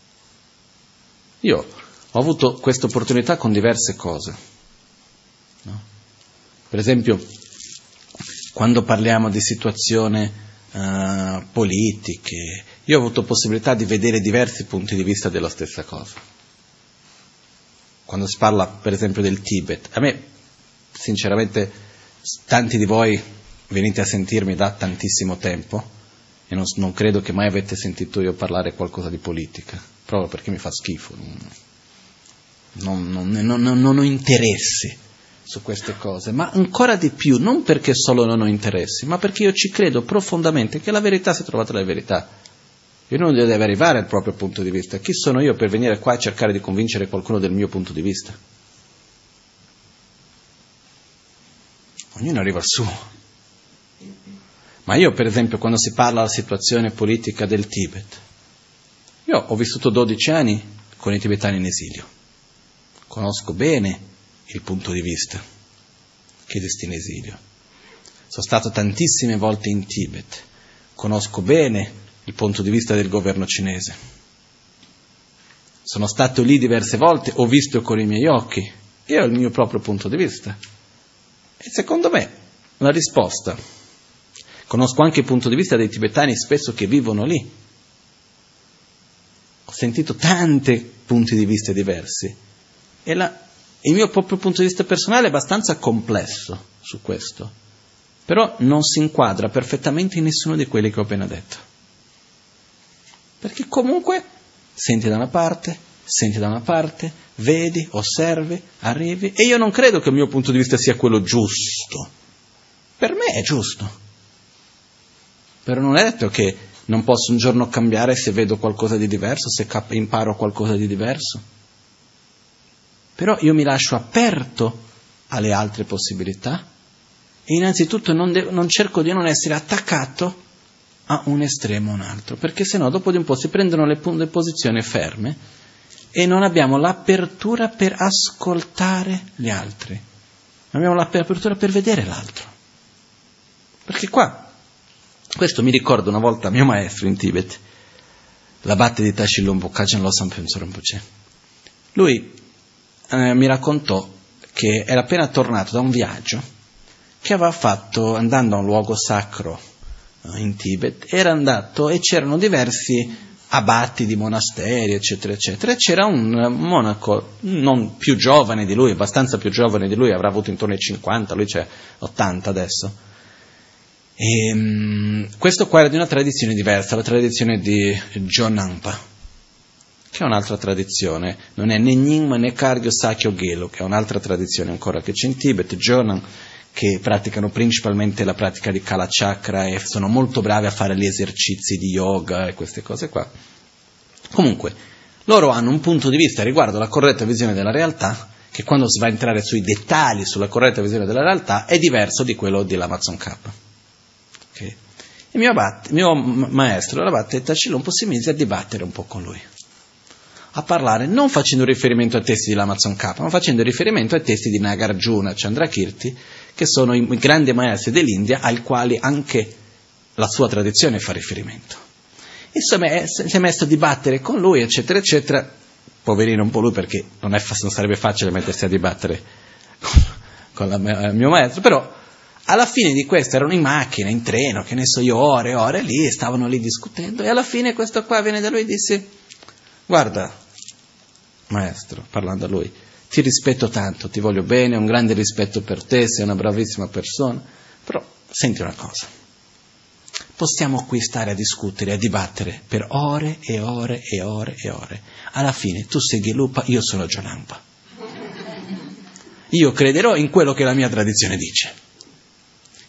Io ho avuto questa opportunità con diverse cose. No? Per esempio, quando parliamo di situazioni uh, politiche, io ho avuto possibilità di vedere diversi punti di vista della stessa cosa. Quando si parla, per esempio, del Tibet, a me, sinceramente, tanti di voi venite a sentirmi da tantissimo tempo e non, non, credo che mai avete sentito io parlare qualcosa di politica, proprio perché mi fa schifo. Non, non, non ho interessi su queste cose, ma ancora di più, non perché solo non ho interessi, ma perché io ci credo profondamente che la verità si trova tra le verità. E uno deve arrivare al proprio punto di vista. Chi sono io per venire qua e cercare di convincere qualcuno del mio punto di vista? Ognuno arriva al suo. Ma io, per esempio, quando si parla della situazione politica del Tibet, io ho vissuto 12 anni con i tibetani in esilio. Conosco bene il punto di vista che in esilio. Sono stato tantissime volte in Tibet. Conosco bene il punto di vista del governo cinese. Sono stato lì diverse volte, ho visto con i miei occhi e ho il mio proprio punto di vista. E secondo me la risposta Conosco anche il punto di vista dei tibetani spesso che vivono lì. Sentito tanti punti di vista diversi e la, il mio proprio punto di vista personale è abbastanza complesso su questo, però non si inquadra perfettamente in nessuno di quelli che ho appena detto. Perché comunque senti da una parte, senti da una parte, vedi, osservi, arrivi, e io non credo che il mio punto di vista sia quello giusto. Per me è giusto. Però non è detto che non posso un giorno cambiare se vedo qualcosa di diverso, se cap- imparo qualcosa di diverso. Però io mi lascio aperto alle altre possibilità e innanzitutto non, de- non cerco di non essere attaccato a un estremo o un altro, perché sennò dopo di un po' si prendono le, le posizioni ferme e non abbiamo l'apertura per ascoltare gli altri, non abbiamo l'apertura per vedere l'altro. Perché qua, questo mi ricorda una volta mio maestro in Tibet, l'abate di Tashilumbo, Kajan Losam Rinpoche. Lui eh, mi raccontò che era appena tornato da un viaggio che aveva fatto andando a un luogo sacro eh, in Tibet, era andato e c'erano diversi abati di monasteri, eccetera, eccetera, e c'era un monaco non più giovane di lui, abbastanza più giovane di lui, avrà avuto intorno ai 50, lui c'è 80 adesso. E, um, questo qua era di una tradizione diversa, la tradizione di Jonampa, che è un'altra tradizione, non è né Nyingma né Kargyo Sakyo Gelo, che è un'altra tradizione ancora che c'è in Tibet, Jonan, che praticano principalmente la pratica di Kala Chakra e sono molto bravi a fare gli esercizi di yoga e queste cose qua. Comunque, loro hanno un punto di vista riguardo alla corretta visione della realtà che quando si va a entrare sui dettagli sulla corretta visione della realtà è diverso di quello dell'Amazon K. Okay? Il mio, abate, mio maestro, l'abate Tacilompo, si mise a dibattere un po' con lui a parlare non facendo riferimento ai testi dell'Amazon K, ma facendo riferimento ai testi di Nagarjuna Chandrakirti, che sono i grandi maestri dell'India ai quali anche la sua tradizione fa riferimento. Insomma, si è messo a dibattere con lui, eccetera, eccetera. Poverino un po' lui perché non, è, non sarebbe facile mettersi a dibattere con, con la, il mio maestro, però alla fine di questo erano in macchina, in treno, che ne so io, ore e ore lì, stavano lì discutendo, e alla fine questo qua viene da lui e disse, guarda, maestro, parlando a lui, ti rispetto tanto, ti voglio bene, ho un grande rispetto per te, sei una bravissima persona, però senti una cosa, possiamo qui stare a discutere, a dibattere per ore e ore e ore e ore. Alla fine tu sei Gelupa, io sono Gionampa. Io crederò in quello che la mia tradizione dice.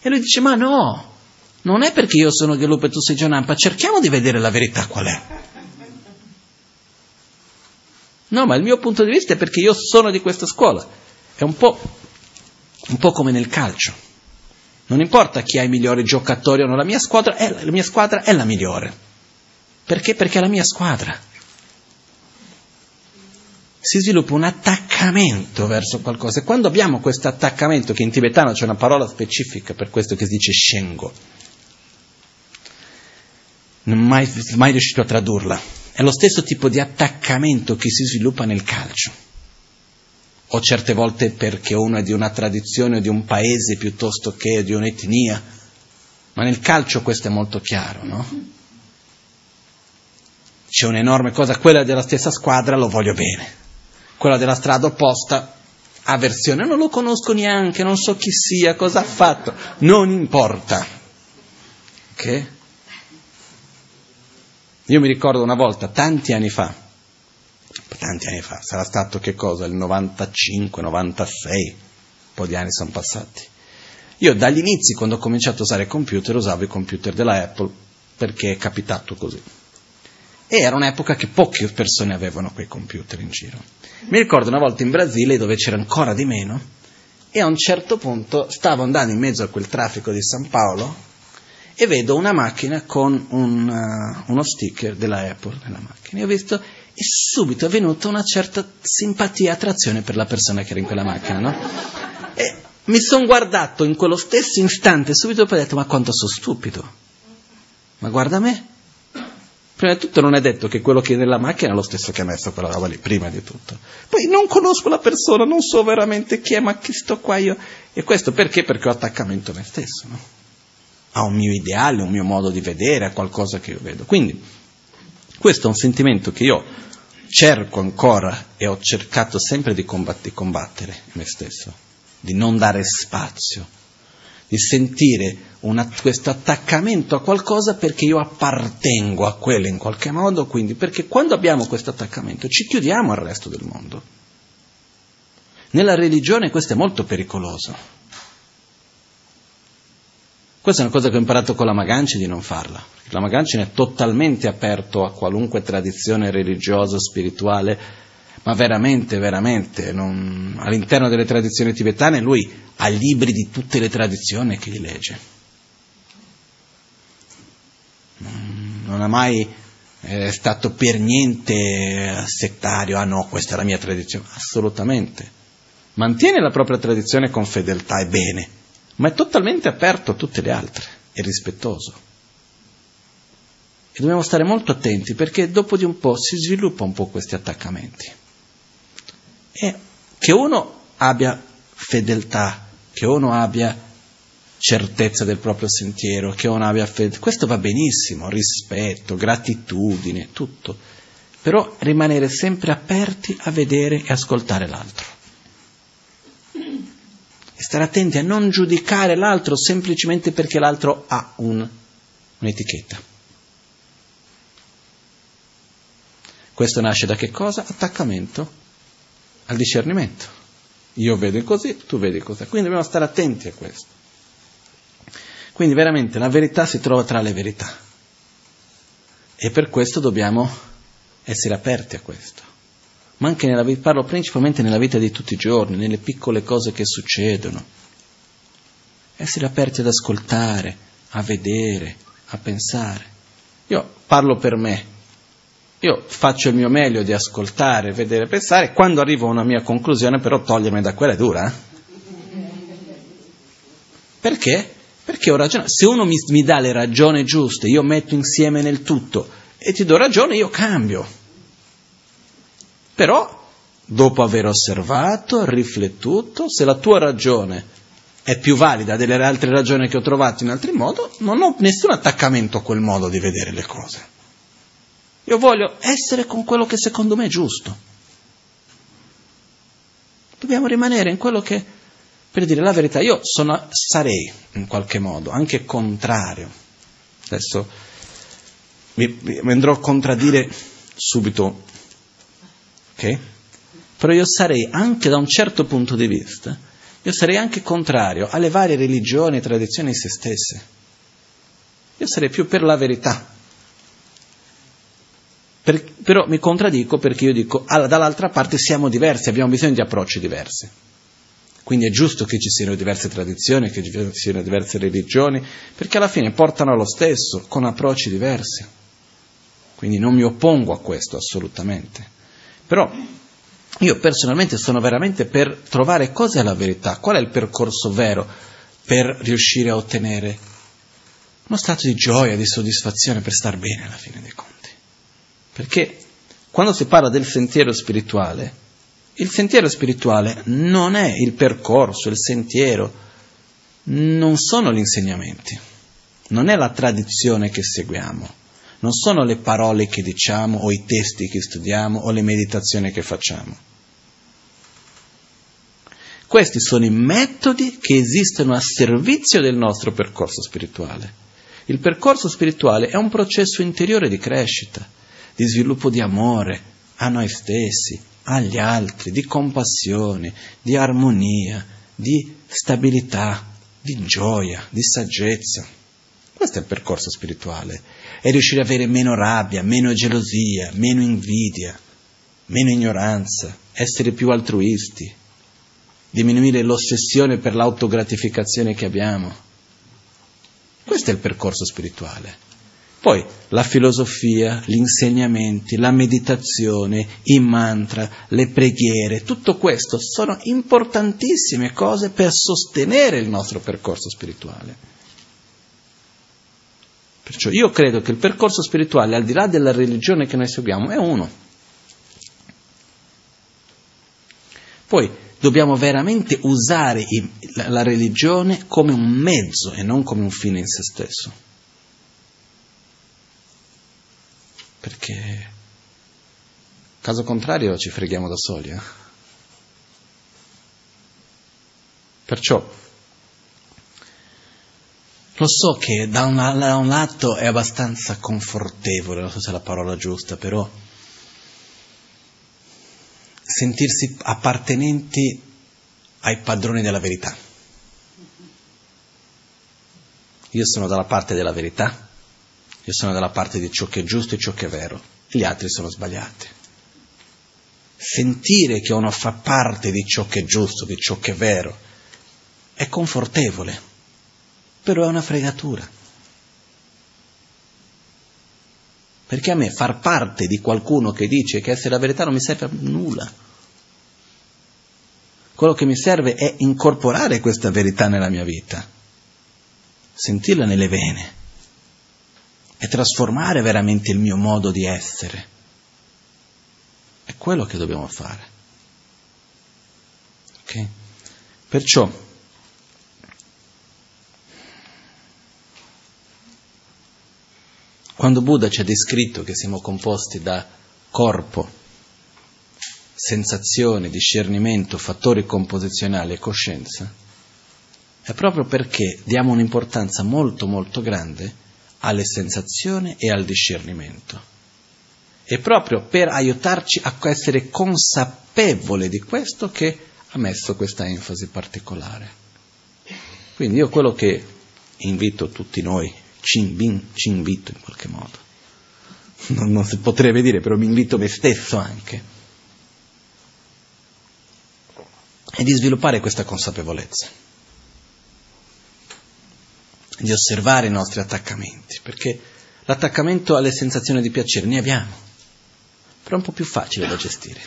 E lui dice, ma no, non è perché io sono Gelupa e tu sei Gionampa, cerchiamo di vedere la verità qual è. No, ma il mio punto di vista è perché io sono di questa scuola. È un po', un po come nel calcio. Non importa chi ha i migliori giocatori o no, la mia squadra è la, mia squadra è la migliore. Perché? Perché è la mia squadra. Si sviluppa un attaccamento verso qualcosa. E quando abbiamo questo attaccamento, che in tibetano c'è una parola specifica per questo che si dice shengo, non mai, mai riuscito a tradurla è lo stesso tipo di attaccamento che si sviluppa nel calcio. O certe volte perché uno è di una tradizione o di un paese piuttosto che di un'etnia. Ma nel calcio questo è molto chiaro, no? C'è un'enorme cosa, quella della stessa squadra lo voglio bene, quella della strada opposta avversione, non lo conosco neanche, non so chi sia, cosa ha fatto, non importa. Ok? Io mi ricordo una volta, tanti anni fa, tanti anni fa, sarà stato che cosa? Il 95, 96, un po' di anni sono passati. Io dagli inizi, quando ho cominciato a usare computer, usavo i computer della Apple perché è capitato così. E era un'epoca che poche persone avevano quei computer in giro. Mi ricordo una volta in Brasile dove c'era ancora di meno e a un certo punto stavo andando in mezzo a quel traffico di San Paolo e vedo una macchina con un, uh, uno sticker della Apple nella macchina. E ho visto e subito è venuta una certa simpatia e attrazione per la persona che era in quella macchina, no? E mi sono guardato in quello stesso istante, subito poi ho detto, ma quanto sono stupido. Ma guarda me. Prima di tutto non è detto che quello che è nella macchina è lo stesso che ha messo quella roba lì, prima di tutto. Poi non conosco la persona, non so veramente chi è, ma chi sto qua io. E questo perché? Perché ho attaccamento a me stesso, no? a un mio ideale, a un mio modo di vedere, a qualcosa che io vedo. Quindi questo è un sentimento che io cerco ancora e ho cercato sempre di combattere in me stesso, di non dare spazio, di sentire una, questo attaccamento a qualcosa perché io appartengo a quello in qualche modo, quindi perché quando abbiamo questo attaccamento ci chiudiamo al resto del mondo. Nella religione questo è molto pericoloso. Questa è una cosa che ho imparato con la Magancia di non farla. La Magancia è totalmente aperto a qualunque tradizione religiosa, spirituale, ma veramente, veramente, non... all'interno delle tradizioni tibetane lui ha libri di tutte le tradizioni che li legge. Non ha mai eh, stato per niente settario, ah no, questa è la mia tradizione, assolutamente. Mantiene la propria tradizione con fedeltà e bene ma è totalmente aperto a tutte le altre e rispettoso. E dobbiamo stare molto attenti perché dopo di un po' si sviluppa un po' questi attaccamenti. E che uno abbia fedeltà, che uno abbia certezza del proprio sentiero, che uno abbia fedeltà, questo va benissimo, rispetto, gratitudine, tutto. Però rimanere sempre aperti a vedere e ascoltare l'altro stare attenti a non giudicare l'altro semplicemente perché l'altro ha un, un'etichetta. Questo nasce da che cosa? Attaccamento al discernimento. Io vedo così, tu vedi così. Quindi dobbiamo stare attenti a questo. Quindi veramente la verità si trova tra le verità. E per questo dobbiamo essere aperti a questo ma anche nella vita, parlo principalmente nella vita di tutti i giorni, nelle piccole cose che succedono. Essere aperti ad ascoltare, a vedere, a pensare. Io parlo per me, io faccio il mio meglio di ascoltare, vedere, pensare, quando arrivo a una mia conclusione però togliermi da quella è dura. Eh? Perché? Perché ho ragione. Se uno mi, mi dà le ragioni giuste, io metto insieme nel tutto e ti do ragione, io cambio. Però, dopo aver osservato, riflettuto, se la tua ragione è più valida delle altre ragioni che ho trovato in altri modi, non ho nessun attaccamento a quel modo di vedere le cose. Io voglio essere con quello che secondo me è giusto. Dobbiamo rimanere in quello che, per dire la verità, io sono, sarei in qualche modo anche contrario. Adesso mi, mi andrò a contraddire subito ok? Però io sarei anche da un certo punto di vista, io sarei anche contrario alle varie religioni e tradizioni di se stesse. Io sarei più per la verità. Per, però mi contraddico perché io dico, dall'altra parte siamo diversi, abbiamo bisogno di approcci diversi. Quindi è giusto che ci siano diverse tradizioni, che ci siano diverse religioni, perché alla fine portano allo stesso, con approcci diversi. Quindi non mi oppongo a questo assolutamente. Però io personalmente sono veramente per trovare cosa è la verità, qual è il percorso vero per riuscire a ottenere uno stato di gioia, di soddisfazione, per star bene alla fine dei conti. Perché quando si parla del sentiero spirituale, il sentiero spirituale non è il percorso, il sentiero, non sono gli insegnamenti, non è la tradizione che seguiamo non sono le parole che diciamo o i testi che studiamo o le meditazioni che facciamo. Questi sono i metodi che esistono a servizio del nostro percorso spirituale. Il percorso spirituale è un processo interiore di crescita, di sviluppo di amore a noi stessi, agli altri, di compassione, di armonia, di stabilità, di gioia, di saggezza. Questo è il percorso spirituale è riuscire ad avere meno rabbia, meno gelosia, meno invidia, meno ignoranza, essere più altruisti, diminuire l'ossessione per l'autogratificazione che abbiamo. Questo è il percorso spirituale. Poi la filosofia, gli insegnamenti, la meditazione, i mantra, le preghiere, tutto questo sono importantissime cose per sostenere il nostro percorso spirituale. Perciò io credo che il percorso spirituale, al di là della religione che noi seguiamo, è uno. Poi dobbiamo veramente usare la religione come un mezzo e non come un fine in se stesso. Perché caso contrario ci freghiamo da soli. Eh? Perciò lo so che da un, da un, lato è abbastanza confortevole, non so se è la parola giusta, però sentirsi appartenenti ai padroni della verità. Io sono dalla parte della verità, io sono dalla parte di ciò che è giusto e ciò che è vero, gli altri sono sbagliati. Sentire che uno fa parte di ciò che è giusto, di ciò che è vero, è confortevole, però è una fregatura. Perché a me far parte di qualcuno che dice che essere la verità non mi serve a nulla. Quello che mi serve è incorporare questa verità nella mia vita, sentirla nelle vene e trasformare veramente il mio modo di essere. È quello che dobbiamo fare. Ok? Perciò quando Buddha ci ha descritto che siamo composti da corpo, sensazione, discernimento, fattori composizionali e coscienza, è proprio perché diamo un'importanza molto molto grande alle sensazioni e al discernimento. E proprio per aiutarci a essere consapevoli di questo che ha messo questa enfasi particolare. Quindi io quello che invito tutti noi, ci, invito in qualche modo, non, non si potrebbe dire, però mi invito me stesso anche, è di sviluppare questa consapevolezza, di osservare i nostri attaccamenti, perché l'attaccamento alle sensazioni di piacere ne abbiamo, però è un po' più facile da gestire,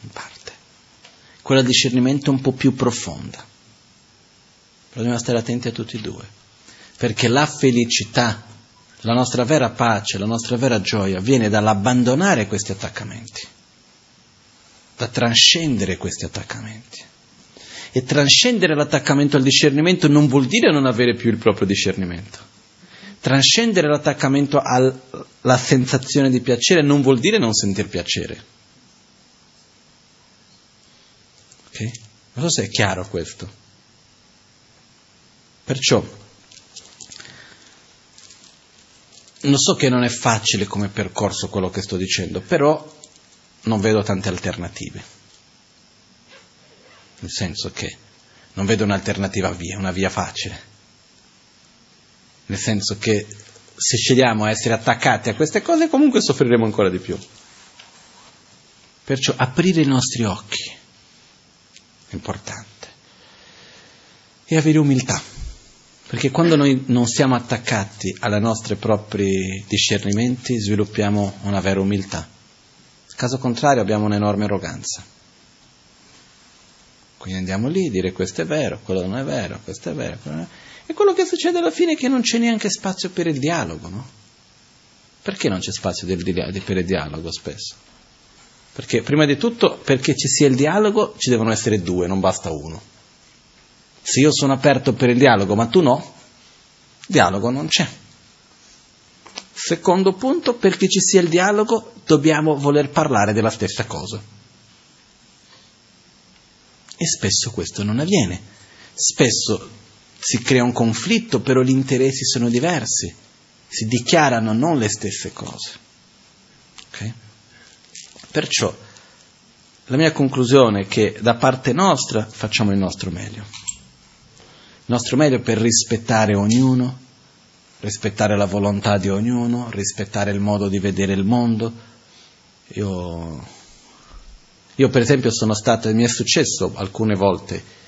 in parte. Quella discernimento è un po' più profonda, però dobbiamo stare attenti a tutti e due, perché la felicità, la nostra vera pace, la nostra vera gioia viene dall'abbandonare questi attaccamenti, da trascendere questi attaccamenti. E trascendere l'attaccamento al discernimento non vuol dire non avere più il proprio discernimento. Trascendere l'attaccamento alla sensazione di piacere non vuol dire non sentir piacere. Ok? Non so se è chiaro questo. Perciò, non so che non è facile come percorso quello che sto dicendo, però non vedo tante alternative nel senso che non vedo un'alternativa via, una via facile, nel senso che se scegliamo a essere attaccati a queste cose comunque soffriremo ancora di più. Perciò aprire i nostri occhi è importante e avere umiltà, perché quando noi non siamo attaccati ai nostri propri discernimenti sviluppiamo una vera umiltà. Caso contrario abbiamo un'enorme arroganza. Quindi andiamo lì a dire questo è vero, quello non è vero, questo è vero. Quello è... E quello che succede alla fine è che non c'è neanche spazio per il dialogo, no? Perché non c'è spazio per il dialogo spesso? Perché prima di tutto, perché ci sia il dialogo, ci devono essere due, non basta uno. Se io sono aperto per il dialogo, ma tu no, dialogo non c'è. Secondo punto, perché ci sia il dialogo, dobbiamo voler parlare della stessa cosa. E spesso questo non avviene. Spesso si crea un conflitto, però gli interessi sono diversi, si dichiarano non le stesse cose. Okay? Perciò la mia conclusione è che da parte nostra facciamo il nostro meglio. Il nostro meglio per rispettare ognuno, rispettare la volontà di ognuno, rispettare il modo di vedere il mondo. Io io per esempio sono stato, mi è successo alcune volte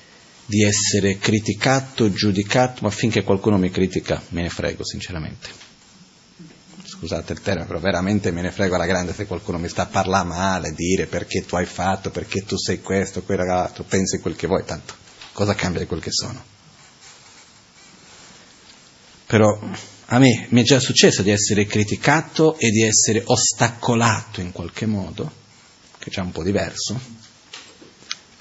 di essere criticato, giudicato, ma finché qualcuno mi critica me ne frego sinceramente. Scusate il termine, però veramente me ne frego alla grande se qualcuno mi sta a parlare male, dire perché tu hai fatto, perché tu sei questo, quell'altro, pensi quel che vuoi, tanto cosa cambia di quel che sono. Però a me mi è già successo di essere criticato e di essere ostacolato in qualche modo che è già un po' diverso,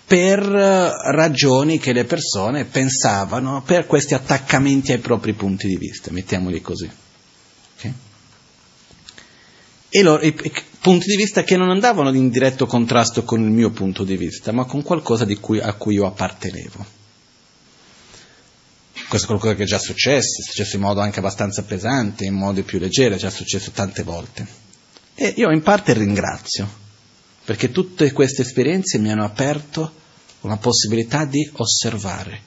per ragioni che le persone pensavano, per questi attaccamenti ai propri punti di vista, mettiamoli così. Okay? E loro, i, i, punti di vista che non andavano in diretto contrasto con il mio punto di vista, ma con qualcosa cui, a cui io appartenevo. Questo è qualcosa che è già successo, è successo in modo anche abbastanza pesante, in modo più leggero, è già successo tante volte. E io in parte ringrazio, perché tutte queste esperienze mi hanno aperto una possibilità di osservare,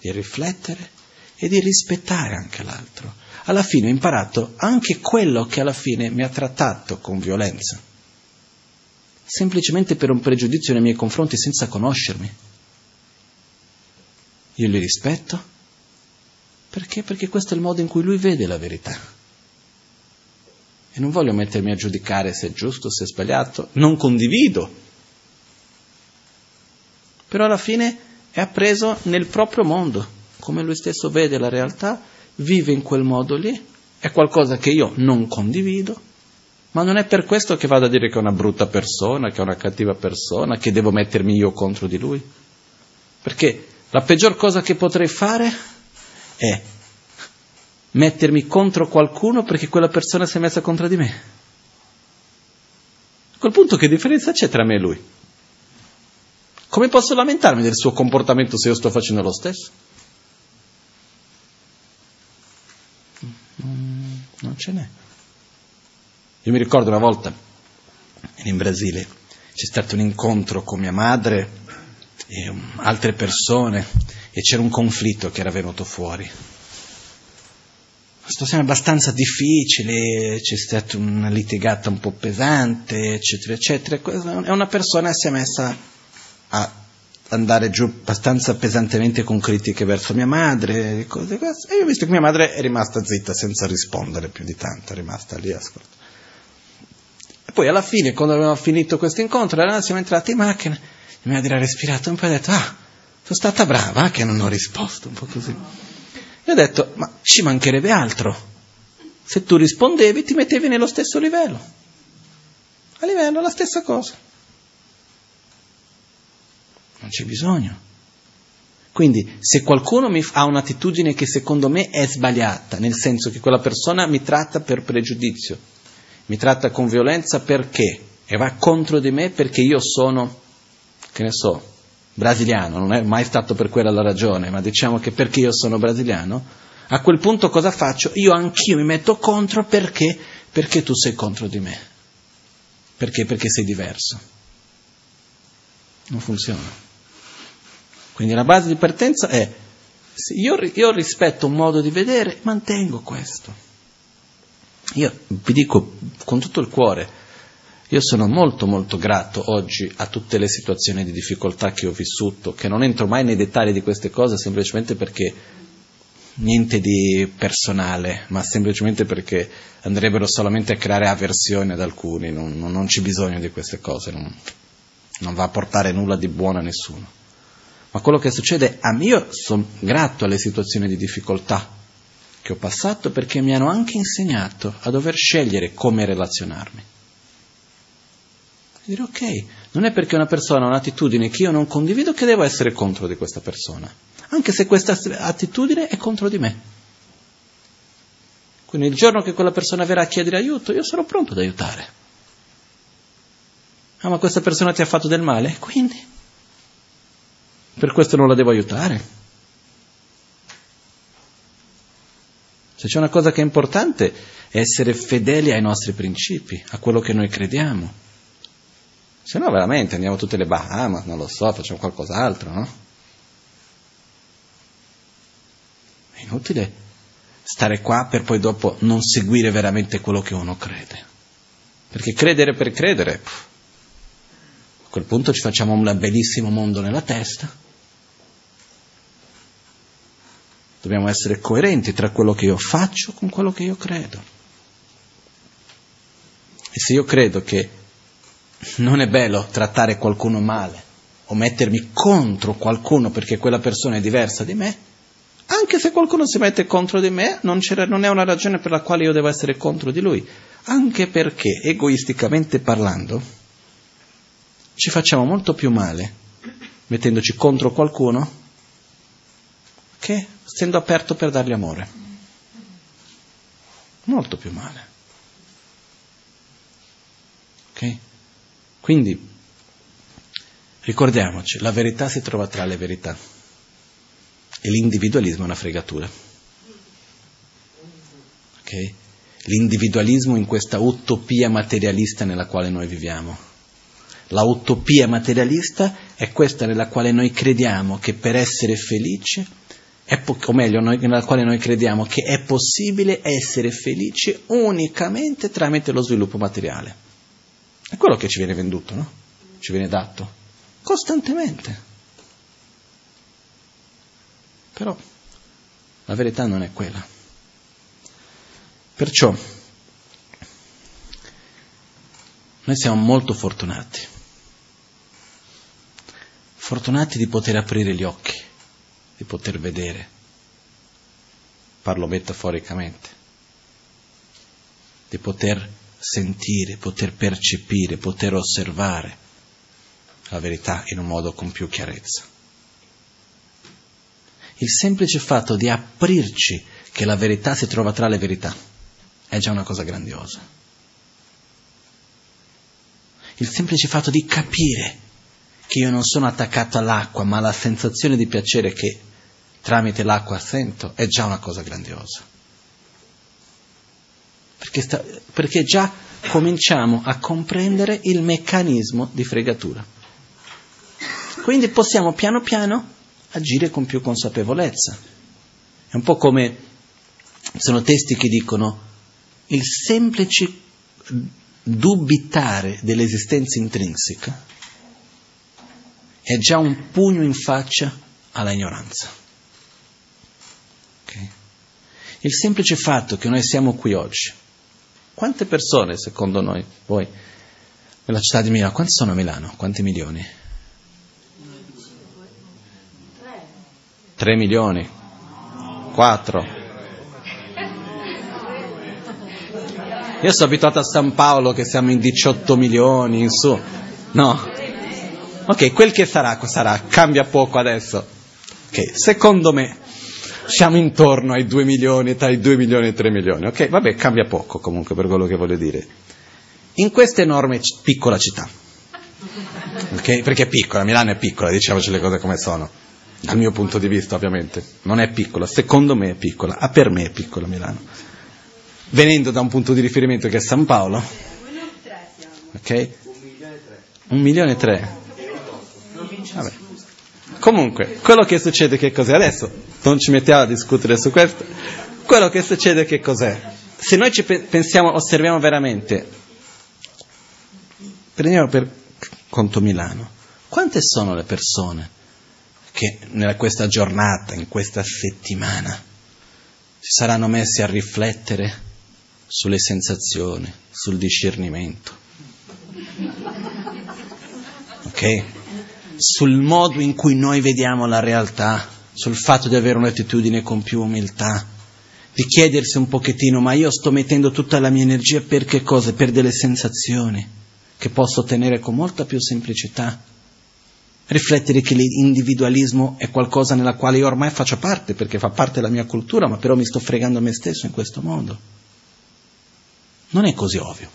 di riflettere e di rispettare anche l'altro. Alla fine ho imparato anche quello che alla fine mi ha trattato con violenza, semplicemente per un pregiudizio nei miei confronti senza conoscermi. Io li rispetto perché? Perché questo è il modo in cui lui vede la verità. E non voglio mettermi a giudicare se è giusto, se è sbagliato, non condivido. Però alla fine è appreso nel proprio mondo, come lui stesso vede la realtà, vive in quel modo lì, è qualcosa che io non condivido, ma non è per questo che vado a dire che è una brutta persona, che è una cattiva persona, che devo mettermi io contro di lui. Perché la peggior cosa che potrei fare è mettermi contro qualcuno perché quella persona si è messa contro di me. A quel punto che differenza c'è tra me e lui? Come posso lamentarmi del suo comportamento se io sto facendo lo stesso? Non ce n'è. Io mi ricordo una volta in Brasile c'è stato un incontro con mia madre e altre persone e c'era un conflitto che era venuto fuori. Una situazione abbastanza difficile, c'è stata una litigata un po' pesante, eccetera, eccetera. E una persona si è messa a andare giù abbastanza pesantemente con critiche verso mia madre e cose così. E io ho visto che mia madre è rimasta zitta senza rispondere più di tanto, è rimasta lì ascolta. E poi alla fine, quando avevamo finito questo incontro, siamo entrati in macchina, mia madre ha respirato un po' e ha detto, ah, sono stata brava che non ho risposto, un po' così. E ho detto, ma ci mancherebbe altro. Se tu rispondevi ti mettevi nello stesso livello. A livello la stessa cosa non c'è bisogno. Quindi se qualcuno ha un'attitudine che secondo me è sbagliata, nel senso che quella persona mi tratta per pregiudizio, mi tratta con violenza perché e va contro di me perché io sono, che ne so, brasiliano, non è mai stato per quella la ragione, ma diciamo che perché io sono brasiliano, a quel punto cosa faccio? Io anch'io mi metto contro perché? Perché tu sei contro di me. Perché? Perché sei diverso. Non funziona. Quindi la base di partenza è, se io, io rispetto un modo di vedere, mantengo questo. Io vi dico con tutto il cuore, io sono molto molto grato oggi a tutte le situazioni di difficoltà che ho vissuto, che non entro mai nei dettagli di queste cose semplicemente perché niente di personale, ma semplicemente perché andrebbero solamente a creare avversione ad alcuni, non, non, non c'è bisogno di queste cose, non, non va a portare nulla di buono a nessuno. Ma quello che succede a me, io sono grato alle situazioni di difficoltà che ho passato perché mi hanno anche insegnato a dover scegliere come relazionarmi. Dire ok, non è perché una persona ha un'attitudine che io non condivido che devo essere contro di questa persona, anche se questa attitudine è contro di me. Quindi il giorno che quella persona verrà a chiedere aiuto, io sarò pronto ad aiutare. Ah, ma questa persona ti ha fatto del male? Quindi per questo non la devo aiutare. Se c'è una cosa che è importante è essere fedeli ai nostri principi, a quello che noi crediamo. Se no veramente andiamo tutte le Bahamas, non lo so, facciamo qualcos'altro, no? È inutile stare qua per poi dopo non seguire veramente quello che uno crede. Perché credere per credere, a quel punto ci facciamo un bellissimo mondo nella testa Dobbiamo essere coerenti tra quello che io faccio con quello che io credo. E se io credo che non è bello trattare qualcuno male o mettermi contro qualcuno perché quella persona è diversa di me, anche se qualcuno si mette contro di me, non, non, è una ragione per la quale io devo essere contro di lui, anche perché, egoisticamente parlando, ci facciamo molto più male mettendoci contro qualcuno che essendo aperto per dargli amore. Molto più male. Ok? Quindi ricordiamoci, la verità si trova tra le verità e l'individualismo è una fregatura. Ok? L'individualismo in questa utopia materialista nella quale noi viviamo. La utopia materialista è questa nella quale noi crediamo che per essere felici po- o meglio, noi, nella quale noi crediamo che è possibile essere felici unicamente tramite lo sviluppo materiale. È quello che ci viene venduto, no? Ci viene dato costantemente. Però la verità non è quella. Perciò noi siamo molto fortunati, fortunati di poter aprire gli occhi di poter vedere. Parlo metaforicamente. Di poter sentire, poter percepire, poter osservare la verità in un modo con più chiarezza. Il semplice fatto di aprirci che la verità si trova tra le verità è già una cosa grandiosa. Il semplice fatto di capire che io non sono attaccato all'acqua, ma alla sensazione di piacere che tramite l'acqua sento, è già una cosa grandiosa. Perché, sta, perché già cominciamo a comprendere il meccanismo di fregatura. Quindi possiamo piano piano agire con più consapevolezza. È un po' come, sono testi che dicono, il semplice dubitare dell'esistenza intrinseca è già un pugno in faccia alla ignoranza. Il semplice fatto che noi siamo qui oggi, quante persone secondo noi, voi, nella città di Milano, quanti sono a Milano? Quanti milioni? Tre milioni? Quattro? Io sono abituato a San Paolo che siamo in 18 milioni, in su. No? Ok, quel che sarà, sarà, cambia poco adesso. Ok, secondo me siamo intorno ai 2 milioni, tra i 2 milioni e i 3 milioni. Ok, vabbè, cambia poco comunque per quello che voglio dire. In questa enorme piccola città, ok? Perché è piccola, Milano è piccola, diciamoci le cose come sono. Dal mio punto di vista, ovviamente, non è piccola, secondo me è piccola, ah, per me è piccola Milano. Venendo da un punto di riferimento che è San Paolo, ok? Un milione e tre. Vabbè. Comunque, quello che succede che cos'è adesso? Non ci mettiamo a discutere su questo. Quello che succede che cos'è? Se noi ci pensiamo, osserviamo veramente, prendiamo per conto Milano, quante sono le persone che in questa giornata, in questa settimana, si saranno messi a riflettere sulle sensazioni, sul discernimento? Ok? sul modo in cui noi vediamo la realtà, sul fatto di avere un'attitudine con più umiltà, di chiedersi un pochettino, ma io sto mettendo tutta la mia energia per che cosa? Per delle sensazioni che posso ottenere con molta più semplicità. Riflettere che l'individualismo è qualcosa nella quale io ormai faccio parte, perché fa parte della mia cultura, ma però mi sto fregando a me stesso in questo modo. Non è così ovvio.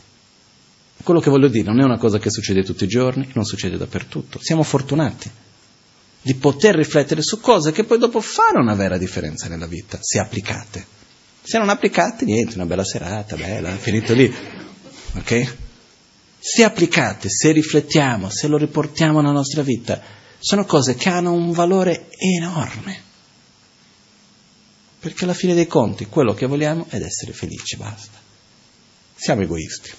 Quello che voglio dire non è una cosa che succede tutti i giorni, non succede dappertutto. Siamo fortunati di poter riflettere su cose che poi dopo fanno una vera differenza nella vita, se applicate. Se non applicate, niente, una bella serata, bella, finito lì. Ok? Se applicate, se riflettiamo, se lo riportiamo nella nostra vita, sono cose che hanno un valore enorme. Perché alla fine dei conti quello che vogliamo è essere felici, basta. Siamo egoisti.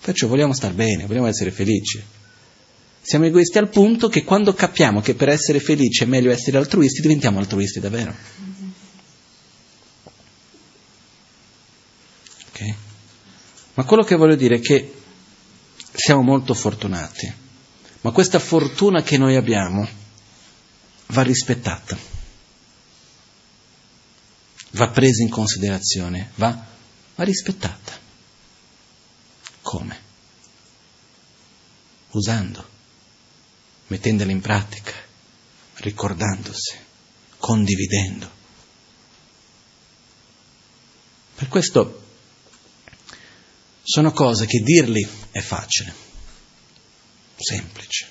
Perciò vogliamo star bene, vogliamo essere felici. Siamo egoisti al punto che quando capiamo che per essere felici è meglio essere altruisti, diventiamo altruisti davvero. Ok? Ma quello che voglio dire è che siamo molto fortunati, ma questa fortuna che noi abbiamo va rispettata, va presa in considerazione, va, va rispettata. Come? Usando, mettendole in pratica, ricordandosi, condividendo. Per questo sono cose che dirli è facile, semplice,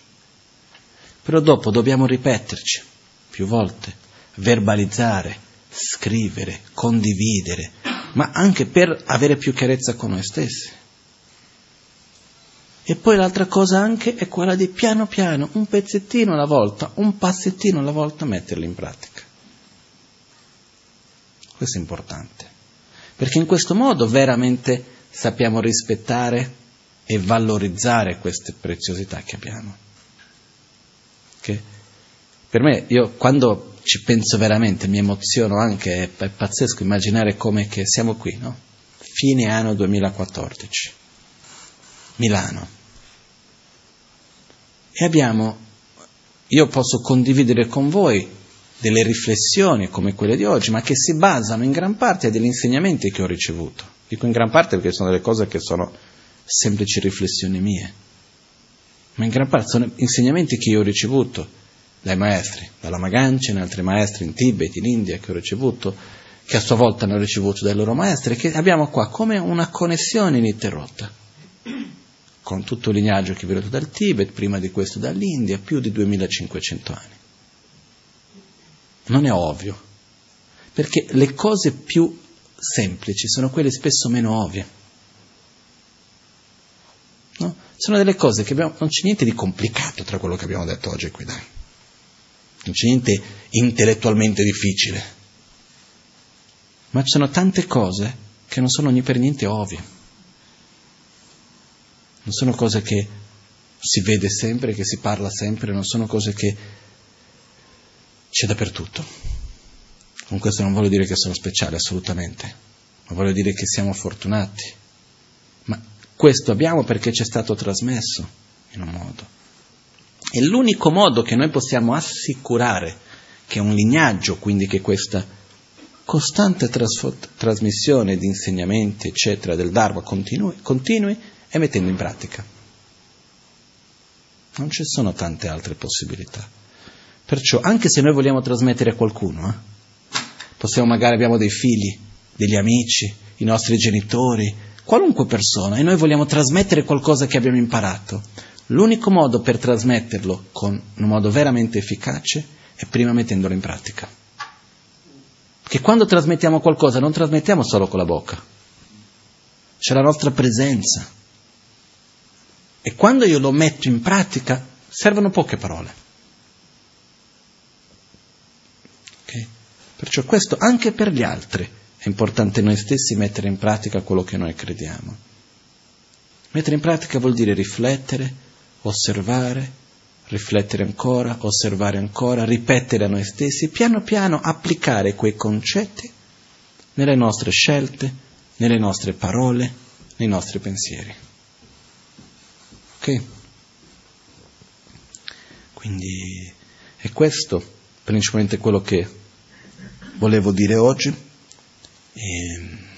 però dopo dobbiamo ripeterci più volte, verbalizzare, scrivere, condividere, ma anche per avere più chiarezza con noi stessi. E poi l'altra cosa anche è quella di piano piano, un pezzettino alla volta, un passettino alla volta metterli in pratica. Questo è importante, perché in questo modo veramente sappiamo rispettare e valorizzare queste preziosità che abbiamo. Okay? Per me, io quando ci penso veramente, mi emoziono anche, è, è pazzesco immaginare come che siamo qui, no? Fine anno 2014, Milano. E abbiamo, io posso condividere con voi delle riflessioni come quelle di oggi, ma che si basano in gran parte degli insegnamenti che ho ricevuto. Dico in gran parte perché sono delle cose che sono semplici riflessioni mie, ma in gran parte sono insegnamenti che io ho ricevuto dai maestri, dalla Magancia, e altri maestri in Tibet, in India che ho ricevuto, che a sua volta hanno ricevuto dai loro maestri, che abbiamo qua come una connessione ininterrotta con tutto il lignaggio che è venuto dal Tibet, prima di questo dall'India, più di 2500 anni. Non è ovvio, perché le cose più semplici sono quelle spesso meno ovvie. No? Sono delle cose che abbiamo, non c'è niente di complicato tra quello che abbiamo detto oggi qui, dai non c'è niente intellettualmente difficile, ma ci sono tante cose che non sono per niente ovvie, non sono cose che si vede sempre, che si parla sempre, non sono cose che c'è dappertutto. Con questo non voglio dire che sono speciali, assolutamente, ma voglio dire che siamo fortunati. Ma questo abbiamo perché ci è stato trasmesso in un modo. E l'unico modo che noi possiamo assicurare che un lignaggio, quindi che questa costante trasfo- trasmissione di insegnamenti, eccetera, del Dharma continui, continui, è mettendo in pratica. Non ci sono tante altre possibilità. Perciò, anche se noi vogliamo trasmettere a qualcuno, eh, possiamo magari abbiamo dei figli, degli amici, i nostri genitori, qualunque persona, e noi vogliamo trasmettere qualcosa che abbiamo imparato, L'unico modo per trasmetterlo con un modo veramente efficace è prima mettendolo in pratica. Che quando trasmettiamo qualcosa non trasmettiamo solo con la bocca, c'è la nostra presenza. E quando io lo metto in pratica servono poche parole. Okay? Perciò questo anche per gli altri è importante noi stessi mettere in pratica quello che noi crediamo. Mettere in pratica vuol dire riflettere, osservare, riflettere ancora, osservare ancora, ripetere a noi stessi, piano piano applicare quei concetti nelle nostre scelte, nelle nostre parole, nei nostri pensieri. Ok? Quindi è questo principalmente quello che volevo dire oggi. E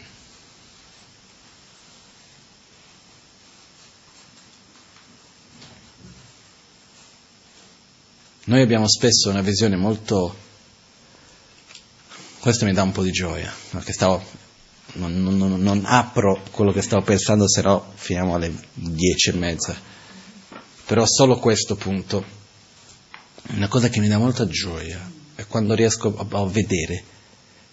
Noi abbiamo spesso una visione molto... Questo mi dà un po' di gioia, perché stavo... non, non, non apro quello che stavo pensando, se no finiamo alle dieci e mezza. Però solo questo punto, una cosa che mi dà molta gioia, è quando riesco a, a vedere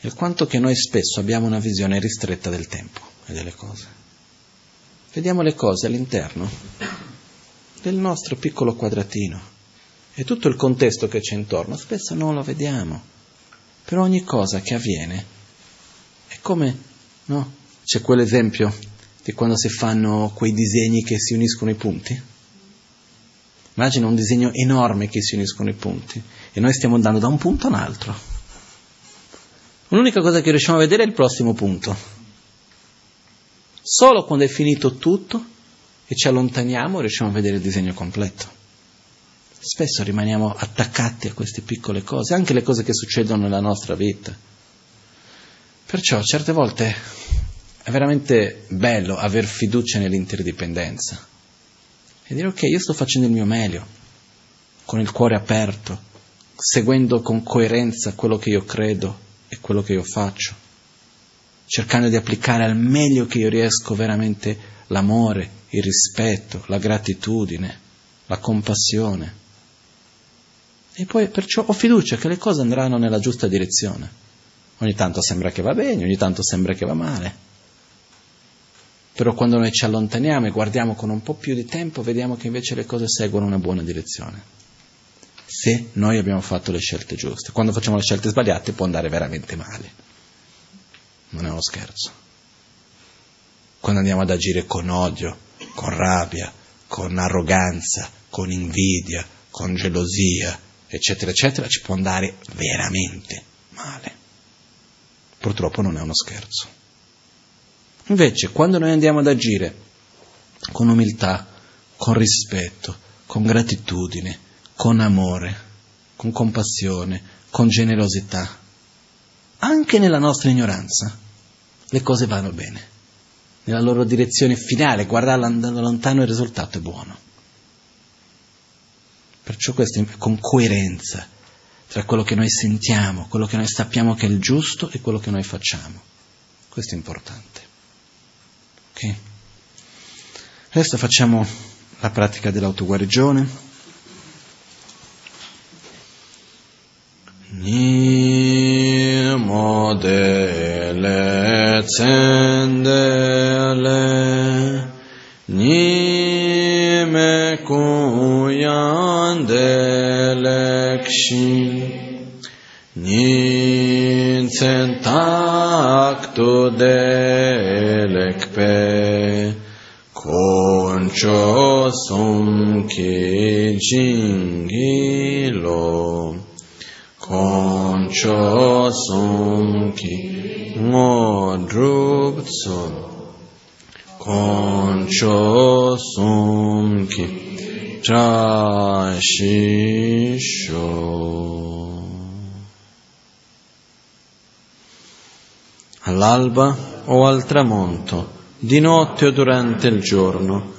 il quanto che noi spesso abbiamo una visione ristretta del tempo e delle cose. Vediamo le cose all'interno del nostro piccolo quadratino e tutto il contesto che c'è intorno spesso non lo vediamo. Per ogni cosa che avviene è come, no? C'è quell'esempio di quando si fanno quei disegni che si uniscono i punti. Immagina un disegno enorme che si uniscono i punti e noi stiamo andando da un punto a un altro. L'unica cosa che riusciamo a vedere è il prossimo punto. Solo quando è finito tutto e ci allontaniamo riusciamo a vedere il disegno completo. Spesso rimaniamo attaccati a queste piccole cose, anche le cose che succedono nella nostra vita. Perciò certe volte è veramente bello aver fiducia nell'interdipendenza e dire ok, io sto facendo il mio meglio, con il cuore aperto, seguendo con coerenza quello che io credo e quello che io faccio, cercando di applicare al meglio che io riesco veramente l'amore, il rispetto, la gratitudine, la compassione. E poi perciò ho fiducia che le cose andranno nella giusta direzione. Ogni tanto sembra che va bene, ogni tanto sembra che va male. Però quando noi ci allontaniamo e guardiamo con un po' più di tempo, vediamo che invece le cose seguono una buona direzione. Se noi abbiamo fatto le scelte giuste. Quando facciamo le scelte sbagliate può andare veramente male. Non è uno scherzo. Quando andiamo ad agire con odio, con rabbia, con arroganza, con invidia, con gelosia, eccetera, eccetera, ci può andare veramente male. Purtroppo non è uno scherzo. Invece, quando noi andiamo ad agire con umiltà, con rispetto, con gratitudine, con amore, con compassione, con generosità, anche nella nostra ignoranza, le cose vanno bene. Nella loro direzione finale, guardare andando lontano, il risultato è buono. Perciò questo è con coerenza tra quello che noi sentiamo, quello che noi sappiamo che è il giusto e quello che noi facciamo. Questo è importante. Ok? Adesso facciamo la pratica dell'autoguarigione. Nimo dele zendele Nime kuyan delekşin Ninsen taktu delekpe Sum ki jingilo Concho sum ki ngodruptsun Concho sum ki trashisho all'alba o al tramonto, di notte o durante il giorno,